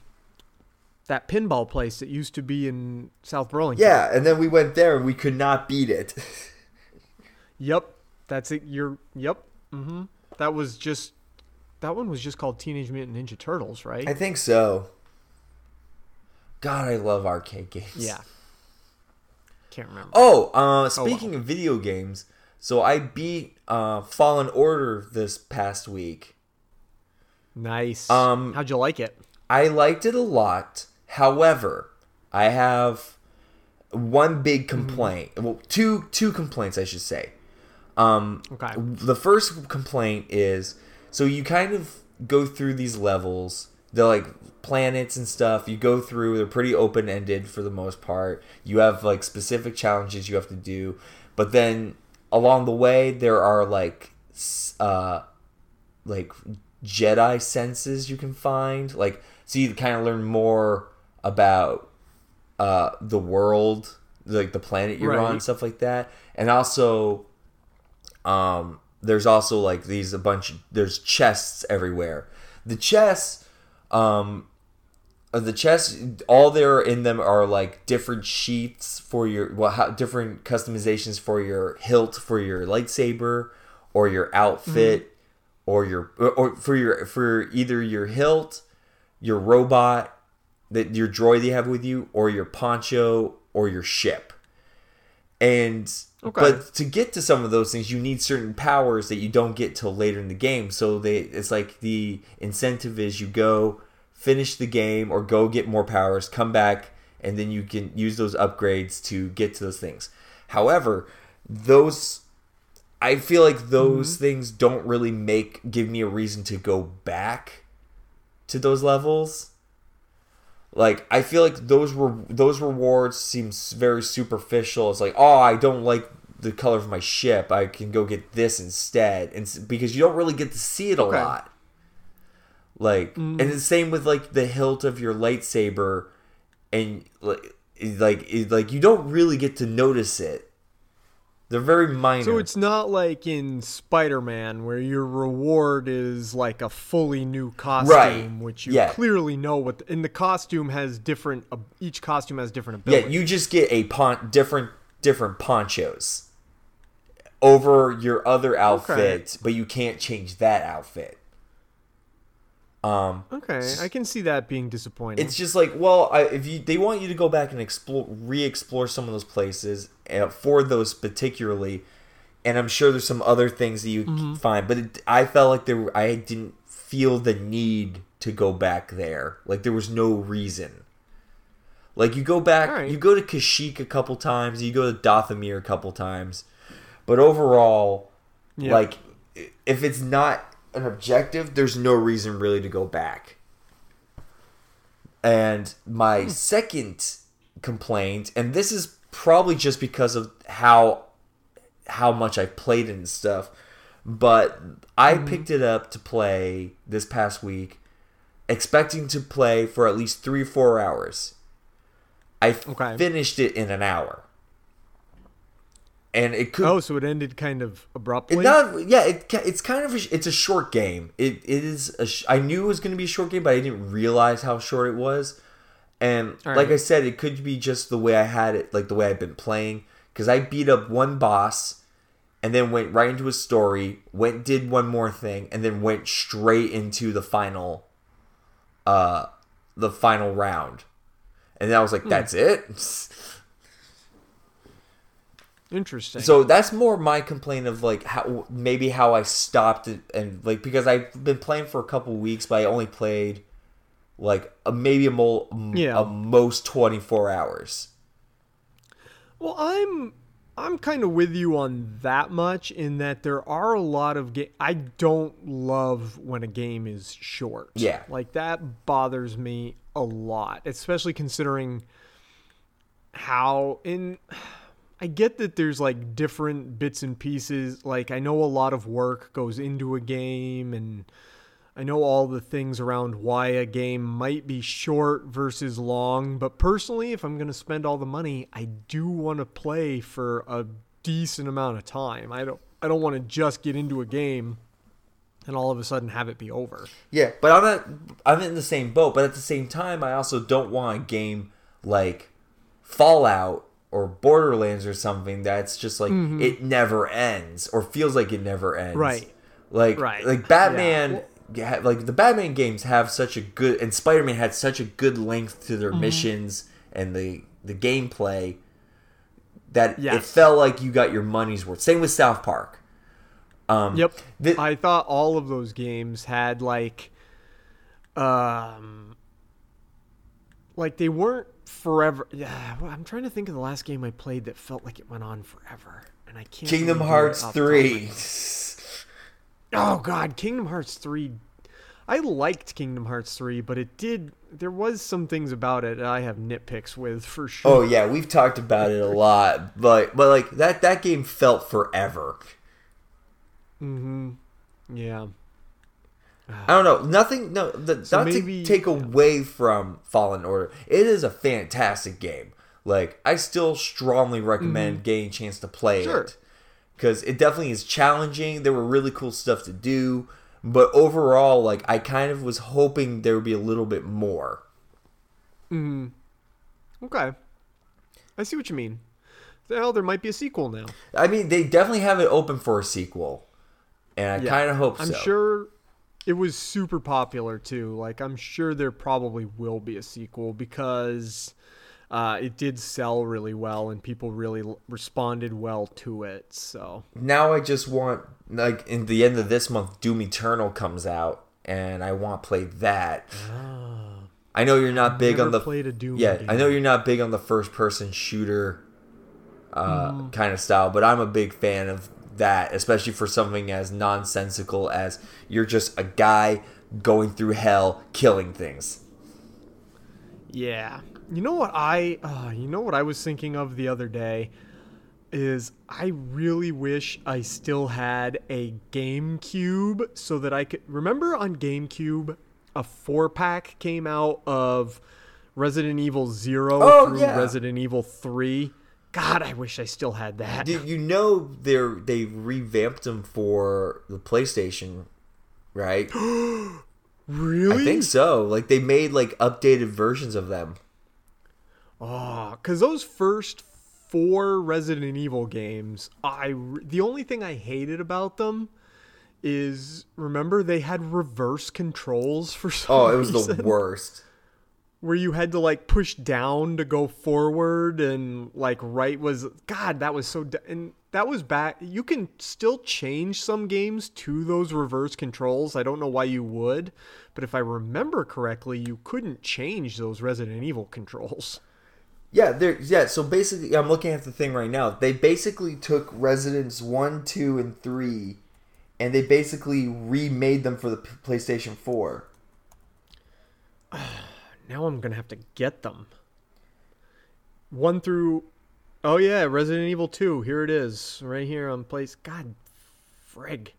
[SPEAKER 7] that pinball place that used to be in South Burlington.
[SPEAKER 8] Yeah, and then we went there and we could not beat it.
[SPEAKER 7] Yep, that's it. You're yep. Mm-hmm. That was just that one was just called Teenage Mutant Ninja Turtles, right?
[SPEAKER 8] I think so. God, I love arcade games.
[SPEAKER 7] yeah. Can't remember.
[SPEAKER 8] Oh, uh, speaking of video games, so I beat uh, Fallen Order this past week.
[SPEAKER 7] Nice.
[SPEAKER 8] Um,
[SPEAKER 7] How'd you like it?
[SPEAKER 8] I liked it a lot. However, I have one big complaint. Well, two two complaints, I should say. Um,
[SPEAKER 7] Okay.
[SPEAKER 8] The first complaint is so you kind of go through these levels. They're like planets and stuff. You go through. They're pretty open ended for the most part. You have like specific challenges you have to do, but then along the way there are like uh like Jedi senses you can find. Like so you kind of learn more about uh the world, like the planet you're on, stuff like that. And also um there's also like these a bunch there's chests everywhere. The chests um the chests all there in them are like different sheets for your well how, different customizations for your hilt for your lightsaber or your outfit mm-hmm. or your or, or for your for either your hilt your robot that your droid you have with you or your poncho or your ship. And
[SPEAKER 7] Okay.
[SPEAKER 8] but to get to some of those things you need certain powers that you don't get till later in the game. So they it's like the incentive is you go finish the game or go get more powers come back and then you can use those upgrades to get to those things however those i feel like those mm-hmm. things don't really make give me a reason to go back to those levels like I feel like those were those rewards seem very superficial. It's like, oh, I don't like the color of my ship. I can go get this instead, and because you don't really get to see it a
[SPEAKER 7] Okay.
[SPEAKER 8] lot. Like, and the same with like the hilt of your lightsaber, and like, like, like you don't really get to notice it. They're very minor.
[SPEAKER 7] So it's not like in Spider-Man where your reward is like a fully new costume,
[SPEAKER 8] Right.
[SPEAKER 7] which you
[SPEAKER 8] Yeah.
[SPEAKER 7] clearly know what. The, and the costume has different. Uh, each costume has different
[SPEAKER 8] Yeah, you just get a pon- different different ponchos over your other outfit, but you can't change that outfit. Um,
[SPEAKER 7] Okay, I can see that being disappointing.
[SPEAKER 8] it's just like, well, I, if you they want you to go back and explore, re-explore some of those places uh, for those particularly, and I'm sure there's some other things that you can find, but it, I felt like there, I didn't feel the need to go back there. Like there was no reason. Like you go back,
[SPEAKER 7] Alright.
[SPEAKER 8] you go to Kashyyyk a couple times, you go to Dathomir a couple times, but overall,
[SPEAKER 7] Yeah.
[SPEAKER 8] like if it's not an objective, there's no reason really to go back. And my hmm. second complaint, and this is probably just because of how how much I played it and stuff, but I hmm. picked it up to play this past week, expecting to play for at least three four hours. I
[SPEAKER 7] Okay.
[SPEAKER 8] finished it in an hour, and it could
[SPEAKER 7] oh, so it ended kind of abruptly.
[SPEAKER 8] it not yeah it it's kind of a, it's a short game. It it is a sh- i knew it was going to be a short game but i didn't realize how short it was. And
[SPEAKER 7] All
[SPEAKER 8] like i said it could be just the way i had it like the way i've been playing because i beat up one boss and then went right into a story went did one more thing and then went straight into the final uh the final round. And then i was like that's it
[SPEAKER 7] Interesting.
[SPEAKER 8] So that's more my complaint of like how maybe how I stopped it and like because I've been playing for a couple weeks, but I only played like a, maybe a, mo-
[SPEAKER 7] Yeah.
[SPEAKER 8] a most twenty four hours.
[SPEAKER 7] Well, I'm I'm kind of with you on that much in that there are a lot of ga- I don't love when a game is short.
[SPEAKER 8] Yeah.
[SPEAKER 7] Like that bothers me a lot, especially considering how in I get that there's like different bits and pieces. Like I know a lot of work goes into a game and I know all the things around why a game might be short versus long, but personally, if I'm going to spend all the money, I do want to play for a decent amount of time. I don't I don't want to just get into a game and all of a sudden have it be over.
[SPEAKER 8] Yeah, but I'm. I'm in the same boat, but at the same time, I also don't want a game like Fallout or Borderlands or something that's just like
[SPEAKER 7] Mhm.
[SPEAKER 8] it never ends or feels like it never ends.
[SPEAKER 7] Right.
[SPEAKER 8] Like
[SPEAKER 7] Right.
[SPEAKER 8] like Batman. ha- Like the Batman games have such a good, and Spider Man had such a good length to their
[SPEAKER 7] Mhm.
[SPEAKER 8] missions and the the gameplay that it felt like you got your money's worth. Same with South Park. Um,
[SPEAKER 7] Yep. I thought all of those games had like um like they weren't forever. Yeah, I'm trying to think of the last game I played that felt like it went on forever. And I can't
[SPEAKER 8] Kingdom
[SPEAKER 7] really do it
[SPEAKER 8] Hearts
[SPEAKER 7] off the top of my-
[SPEAKER 8] three.
[SPEAKER 7] Oh god, Kingdom Hearts 3 I liked Kingdom Hearts 3, but it did there was some things about it that I have nitpicks with for sure.
[SPEAKER 8] Oh yeah, we've talked about it a lot, but but like that that game felt forever.
[SPEAKER 7] Mhm. Yeah.
[SPEAKER 8] I don't know. Nothing. No, the,
[SPEAKER 7] So
[SPEAKER 8] not
[SPEAKER 7] maybe-
[SPEAKER 8] to take away from Fallen Order. It is a fantastic game. Like I still strongly recommend
[SPEAKER 7] Mhm.
[SPEAKER 8] getting a chance to play
[SPEAKER 7] Sure.
[SPEAKER 8] it because it definitely is challenging. There were really cool stuff to do, but overall, like I kind of was hoping there would be a little bit more.
[SPEAKER 7] Mhm. Okay. I see what you mean. Well, there might be a sequel now.
[SPEAKER 8] I mean, they definitely have it open for a sequel, and I
[SPEAKER 7] Yeah.
[SPEAKER 8] kind of hope
[SPEAKER 7] I'm
[SPEAKER 8] so.
[SPEAKER 7] sure it was super popular too. Like I'm sure there probably will be a sequel because uh, it did sell really well and people really l- responded well to it. So
[SPEAKER 8] now I just want like in the end of this month, Doom Eternal comes out, and I want to play that. I know you're not
[SPEAKER 7] I've
[SPEAKER 8] big on the
[SPEAKER 7] played a Doom
[SPEAKER 8] yeah. I know you're not big on the first person shooter uh,
[SPEAKER 7] Mm.
[SPEAKER 8] kind of style, but I'm a big fan of that, especially for something as nonsensical as you're just a guy going through hell killing things.
[SPEAKER 7] yeah, you know what I uh, you know what I was thinking of the other day is I really wish I still had a GameCube so that I could remember on GameCube a four pack came out of Resident Evil 0
[SPEAKER 8] Oh,
[SPEAKER 7] through
[SPEAKER 8] yeah.
[SPEAKER 7] Resident Evil 3. God, I wish I still had that.
[SPEAKER 8] Did you know they're they revamped them for the PlayStation, right?
[SPEAKER 7] really?
[SPEAKER 8] I think so. Like they made like updated versions of them.
[SPEAKER 7] Oh, because those first four Resident Evil games, I the only thing I hated about them is remember they had reverse controls for oh, some
[SPEAKER 8] Oh, it was the worst.
[SPEAKER 7] Where you had to like push down to go forward and like right was God that was so d- and that was back. You can still change some games to those reverse controls. I don't know why you would, but if I remember correctly, you couldn't change those Resident Evil controls.
[SPEAKER 8] Yeah, there. Yeah, so basically, I'm looking at the thing right now. They basically took Residents one, two, and three, and they basically remade them for the PlayStation Four.
[SPEAKER 7] Now I'm gonna have to get them. One through, oh yeah, Resident Evil Two. Here it is, right here on place. God, frig.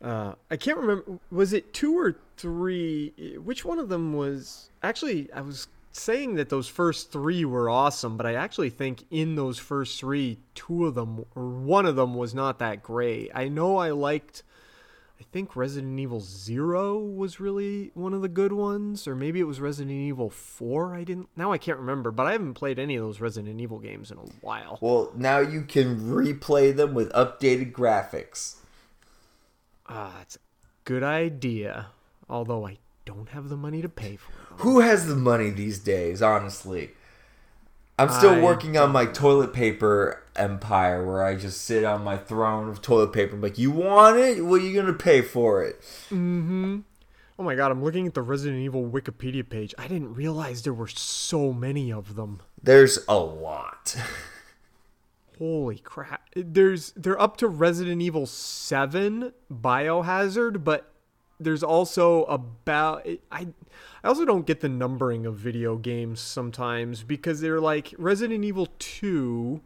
[SPEAKER 7] Uh, I can't remember. Was it two or three? Which one of them was? Actually, I was saying that those first three were awesome, but I actually think in those first three, two of them or one of them was not that great. I know I liked. I think Resident Evil Zero was really one of the good ones, or maybe it was Resident Evil Four. I didn't. Now I can't remember, but I haven't played any of those Resident Evil games in a while.
[SPEAKER 8] Well, now you can replay them with updated graphics.
[SPEAKER 7] Ah, that's a good idea. Although I don't have the money to pay for it.
[SPEAKER 8] Who has the money these days? Honestly, I'm still
[SPEAKER 7] I
[SPEAKER 8] working on my toilet paper empire, where I just sit on my throne of toilet paper. I'm like, you want it? What are you gonna pay for it?
[SPEAKER 7] Mm-hmm. Oh my god, I'm looking at the Resident Evil Wikipedia page. I didn't realize there were so many of them.
[SPEAKER 8] There's a lot.
[SPEAKER 7] Holy crap. There's they're up to Resident Evil 7 Biohazard, but there's also about I I also don't get the numbering of video games sometimes because they're like Resident Evil 2,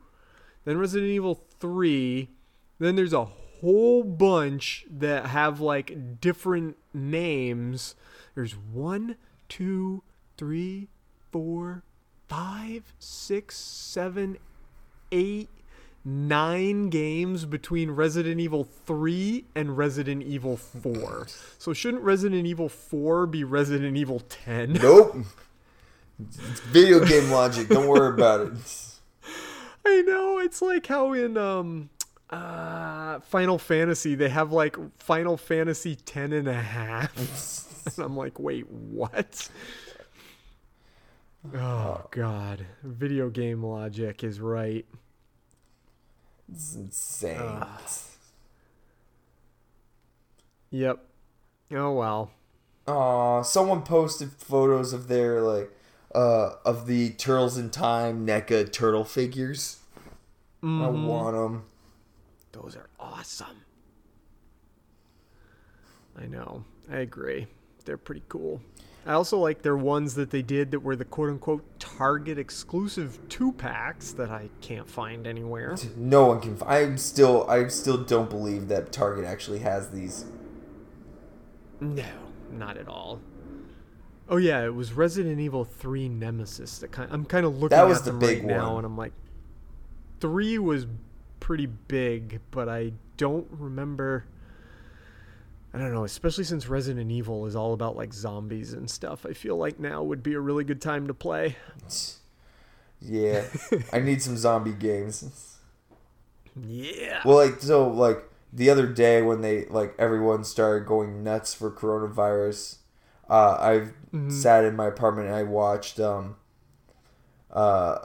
[SPEAKER 7] then Resident Evil 3, then there's a whole bunch that have like different names. There's one, two, three, four, five, six, seven, eight, nine games between Resident Evil 3 and Resident Evil 4. So shouldn't Resident Evil 4 be Resident Evil 10?
[SPEAKER 8] Nope. It's video game logic. Don't worry about it.
[SPEAKER 7] I know. It's like how in um uh Final Fantasy they have like Final Fantasy 10 and a half. and I'm like, "Wait, what?" Oh god. Video game logic is right.
[SPEAKER 8] It's insane.
[SPEAKER 7] Yep. Oh well.
[SPEAKER 8] Aw, someone posted photos of their like uh of the Turtles in Time NECA turtle figures. I
[SPEAKER 7] Mhm.
[SPEAKER 8] want them.
[SPEAKER 7] Those are awesome. I know. I agree. They're pretty cool. I also like their ones that they did that were the quote unquote Target exclusive two packs that I can't find anywhere.
[SPEAKER 8] No one can. I still, I still don't believe that Target actually has these.
[SPEAKER 7] No, not at all. Oh yeah, it was Resident Evil 3 Nemesis that kind I'm kind of looking
[SPEAKER 8] That was
[SPEAKER 7] at
[SPEAKER 8] the
[SPEAKER 7] them
[SPEAKER 8] big
[SPEAKER 7] right now
[SPEAKER 8] one.
[SPEAKER 7] and I'm like 3 was pretty big, but I don't remember I don't know, especially since Resident Evil is all about like zombies and stuff. I feel like now would be a really good time to play.
[SPEAKER 8] Yeah, I need some zombie games.
[SPEAKER 7] Yeah.
[SPEAKER 8] Well, like so, like the other day when they like everyone started going nuts for coronavirus, uh, I
[SPEAKER 7] Mhm.
[SPEAKER 8] sat in my apartment and I watched um, uh,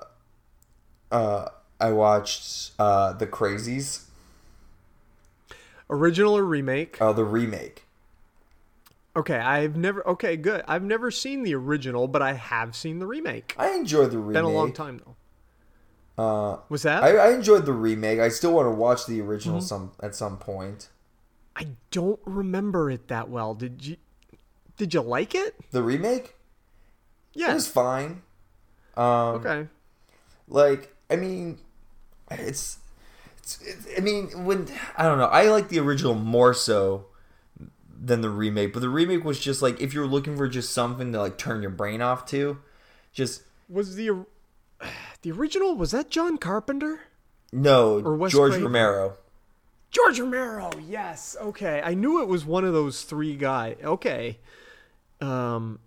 [SPEAKER 8] uh, I watched uh the Crazies,
[SPEAKER 7] Original or remake?
[SPEAKER 8] uh, the remake.
[SPEAKER 7] Okay, I've never Okay, good. I've never seen the original, but I have seen the remake.
[SPEAKER 8] I enjoyed the remake.
[SPEAKER 7] Been a long time though.
[SPEAKER 8] Uh,
[SPEAKER 7] Was that?
[SPEAKER 8] I, I enjoyed the remake. I still want to watch the original
[SPEAKER 7] Mhm.
[SPEAKER 8] some at some point.
[SPEAKER 7] I don't remember it that well. Did you Did you like it?
[SPEAKER 8] The remake?
[SPEAKER 7] Yeah.
[SPEAKER 8] It was fine. Um,
[SPEAKER 7] Okay.
[SPEAKER 8] Like, I mean, it's, I mean, when I don't know, I like the original more so than the remake, but the remake was just like if you're looking for just something to like turn your brain off to, just
[SPEAKER 7] Was the the original was that John Carpenter?
[SPEAKER 8] no
[SPEAKER 7] Or Wes
[SPEAKER 8] George
[SPEAKER 7] Craven.
[SPEAKER 8] Romero.
[SPEAKER 7] George Romero. Yes. Okay. I knew it was one of those three guys. Okay. Um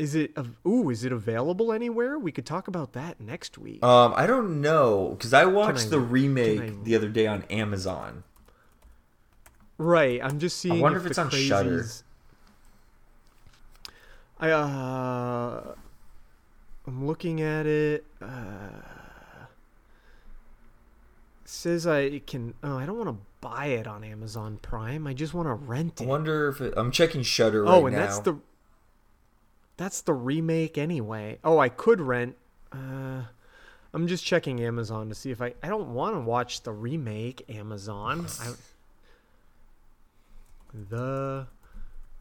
[SPEAKER 7] is it ooh, is it available anywhere? We could talk about that next week.
[SPEAKER 8] Um, I don't know because I watched
[SPEAKER 7] I-
[SPEAKER 8] the remake
[SPEAKER 7] I-
[SPEAKER 8] the other day on Amazon.
[SPEAKER 7] Right. I'm just seeing I
[SPEAKER 8] wonder
[SPEAKER 7] if,
[SPEAKER 8] if it's on Shudder.
[SPEAKER 7] crazies- I uh I'm looking at it. Uh says I can oh, I don't want to buy it on Amazon Prime. I just want to rent
[SPEAKER 8] I
[SPEAKER 7] it.
[SPEAKER 8] wonder if it, I'm checking Shudder right
[SPEAKER 7] oh, and
[SPEAKER 8] now.
[SPEAKER 7] that's the That's the remake anyway. Oh, I could rent uh I'm just checking Amazon to see if I I don't want to watch the remake Amazon. I, the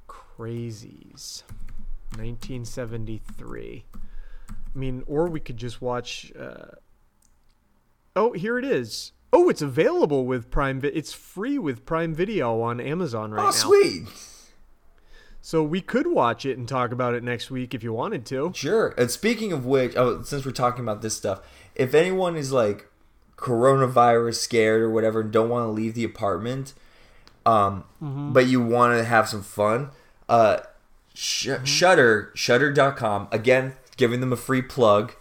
[SPEAKER 7] Crazies 1973. I mean, or we could just watch uh Oh, here it is. Oh, it's available with Prime Vi- it's free with Prime Video on Amazon right
[SPEAKER 8] oh,
[SPEAKER 7] now.
[SPEAKER 8] Oh, sweet.
[SPEAKER 7] So we could watch it and talk about it next week if you wanted to.
[SPEAKER 8] Sure. And speaking of which, oh, since we're talking about this stuff, if anyone is like coronavirus scared or whatever and don't want to leave the apartment, um,
[SPEAKER 7] Mhm.
[SPEAKER 8] but you want to have some fun, uh, sh- Shudder, Shudder.com, again, giving them a free plug.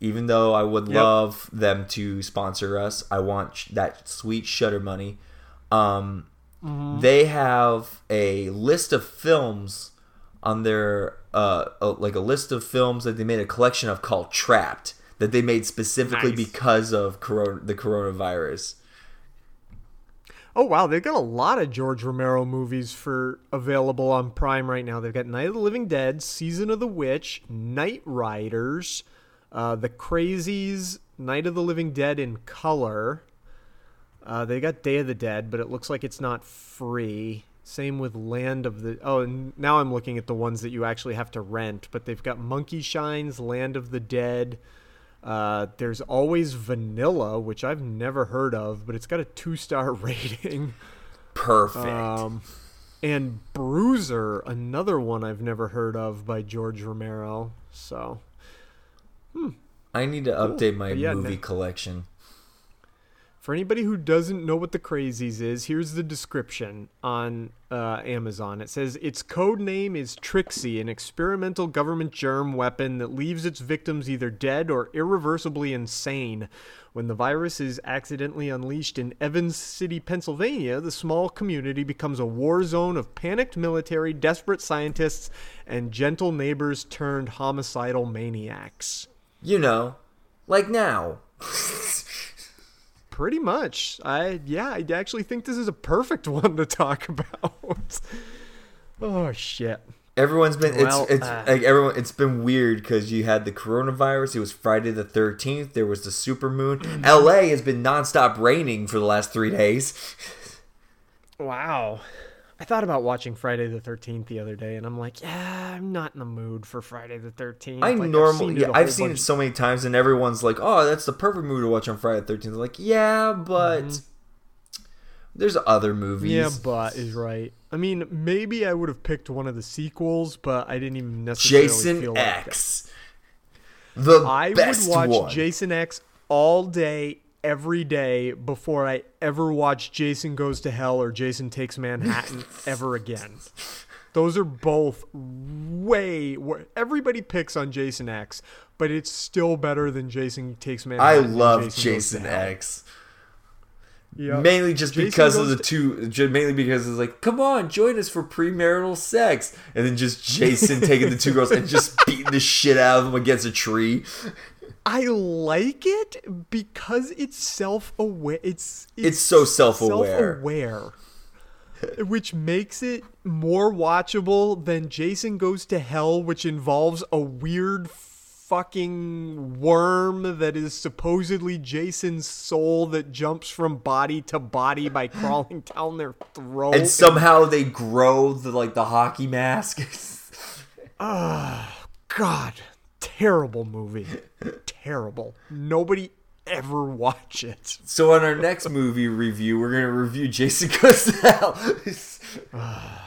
[SPEAKER 8] Even though I would
[SPEAKER 7] Yep.
[SPEAKER 8] love them to sponsor us, I want sh- that sweet Shudder money. Um,
[SPEAKER 7] Mhm.
[SPEAKER 8] They have a list of films on their uh, uh, like a list of films that they made a collection of called Trapped that they made specifically
[SPEAKER 7] Nice.
[SPEAKER 8] because of corona, the coronavirus.
[SPEAKER 7] Oh wow, they've got a lot of George Romero movies for available on Prime right now. They've got Night of the Living Dead, Season of the Witch, Night Riders, uh, The Crazies, Night of the Living Dead in color. Uh, they got Day of the Dead, but it looks like it's not free. Same with Land of the. Oh, now I'm looking at the ones that you actually have to rent. But they've got Monkey Shines, Land of the Dead. Uh, there's always Vanilla, which I've never heard of, but it's got a two star rating.
[SPEAKER 8] Perfect.
[SPEAKER 7] Um, and Bruiser, another one I've never heard of by George Romero. So
[SPEAKER 8] I need to
[SPEAKER 7] Cool.
[SPEAKER 8] update my
[SPEAKER 7] yeah,
[SPEAKER 8] movie
[SPEAKER 7] no-
[SPEAKER 8] collection.
[SPEAKER 7] For anybody who doesn't know what the Crazies is, here's the description on uh, Amazon. It says its code name is Trixie, an experimental government germ weapon that leaves its victims either dead or irreversibly insane. When the virus is accidentally unleashed in Evans City, Pennsylvania, the small community becomes a war zone of panicked military, desperate scientists, and gentle neighbors turned homicidal maniacs.
[SPEAKER 8] You know, like now.
[SPEAKER 7] Pretty much. I yeah, I actually think this is a perfect one to talk about. oh shit.
[SPEAKER 8] Everyone's been
[SPEAKER 7] Well,
[SPEAKER 8] it's it's
[SPEAKER 7] uh,
[SPEAKER 8] like everyone it's been weird because you had the coronavirus. It was Friday the thirteenth. There was the supermoon.
[SPEAKER 7] Mm-hmm.
[SPEAKER 8] L.A. has been nonstop raining for the last three days.
[SPEAKER 7] Wow. I thought about watching Friday the 13th the other day and I'm like, yeah, I'm not in the mood for Friday the 13th.
[SPEAKER 8] I
[SPEAKER 7] Like,
[SPEAKER 8] normally
[SPEAKER 7] it
[SPEAKER 8] yeah,
[SPEAKER 7] a
[SPEAKER 8] I've seen it so many times, and everyone's like, "Oh, that's the perfect movie to watch on Friday the 13th. Like, yeah, but there's other movies.
[SPEAKER 7] Mm-hmm. Yeah, but is right. I mean, maybe I would have picked one of the sequels, but I didn't even necessarily
[SPEAKER 8] Jason
[SPEAKER 7] feel like
[SPEAKER 8] X, the.
[SPEAKER 7] I would watch
[SPEAKER 8] one.
[SPEAKER 7] Jason X all day, every day before I ever watch Jason Goes to Hell or Jason Takes Manhattan ever again. Those are both way. wor- Everybody picks on Jason X, but it's still better than Jason Takes Manhattan. I
[SPEAKER 8] love
[SPEAKER 7] to
[SPEAKER 8] Jason X.
[SPEAKER 7] Yep.
[SPEAKER 8] Mainly just
[SPEAKER 7] Jason
[SPEAKER 8] because of the two, mainly because it's like, come on, join us for premarital sex, and then just Jason taking the two girls and just beating the shit out of them against a tree.
[SPEAKER 7] I like it because it's self-aware. It's
[SPEAKER 8] It's so self-aware.
[SPEAKER 7] self-aware, which makes it more watchable than Jason Goes to Hell, which involves a weird fucking worm that is supposedly Jason's soul that jumps from body to body by crawling down their throat.
[SPEAKER 8] And somehow they grow the like the hockey mask.
[SPEAKER 7] Oh God, terrible movie. terrible. Nobody ever watch it.
[SPEAKER 8] so on our next movie review, we're gonna review Jason Goes to Hell.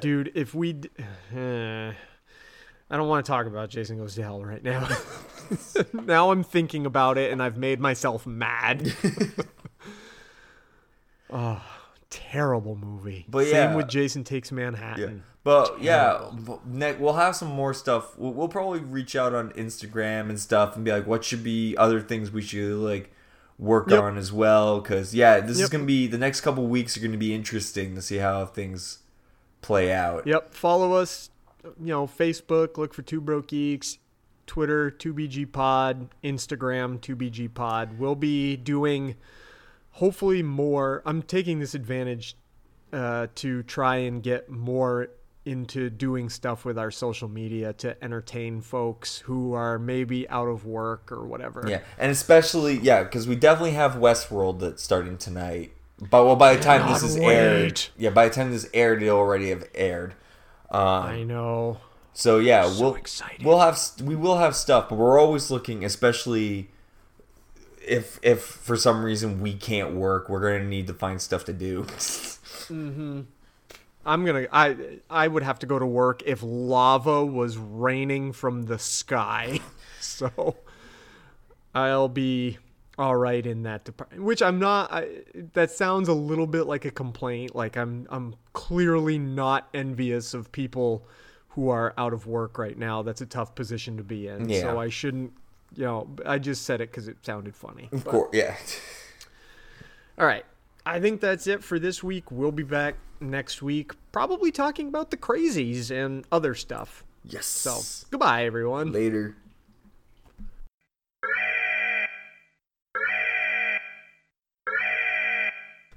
[SPEAKER 7] Dude, if we. D- eh, I don't want to talk about Jason Goes to Hell right now. now I'm thinking about it and I've made myself mad. oh, terrible movie.
[SPEAKER 8] But
[SPEAKER 7] Same
[SPEAKER 8] yeah.
[SPEAKER 7] with Jason Takes Manhattan.
[SPEAKER 8] But yeah, but ne- we'll have some more stuff. We'll, we'll probably reach out on Instagram and stuff and be like, what should be other things we should like work
[SPEAKER 7] Yep.
[SPEAKER 8] on as well? Because yeah, this is gonna be the next couple weeks are gonna be interesting to see how things play out.
[SPEAKER 7] Yep. Follow us, you know, Facebook, look for Two Broke Geeks, Twitter, 2BG Pod, Instagram, 2BG Pod. We'll be doing hopefully more. I'm taking this advantage uh, to try and get more into doing stuff with our social media to entertain folks who are maybe out of work or whatever.
[SPEAKER 8] Yeah, and especially yeah, because we definitely have Westworld that's starting tonight. But well, by the time this is aired, yeah, by the time this aired, it already have aired. Um,
[SPEAKER 7] I know.
[SPEAKER 8] So yeah,
[SPEAKER 7] So
[SPEAKER 8] we'll
[SPEAKER 7] exciting.
[SPEAKER 8] we'll have we will have stuff, but we're always looking, especially if if for some reason we can't work, we're gonna need to find stuff to do.
[SPEAKER 7] Mm-hmm. I'm gonna. I I would have to go to work if lava was raining from the sky. so I'll be all right in that department. Which I'm not. I, that sounds a little bit like a complaint. Like I'm. I'm clearly not envious of people who are out of work right now. That's a tough position to be in.
[SPEAKER 8] Yeah.
[SPEAKER 7] So I shouldn't. You know. I just said it because it sounded funny.
[SPEAKER 8] of
[SPEAKER 7] But-
[SPEAKER 8] course, yeah.
[SPEAKER 7] all right. I think that's it for this week. We'll be back next week, probably talking about the crazies and other stuff.
[SPEAKER 8] Yes.
[SPEAKER 7] So, goodbye, everyone.
[SPEAKER 8] Later.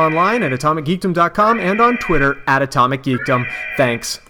[SPEAKER 7] online at atomicgeekdom.com and on Twitter at atomicgeekdom. Thanks.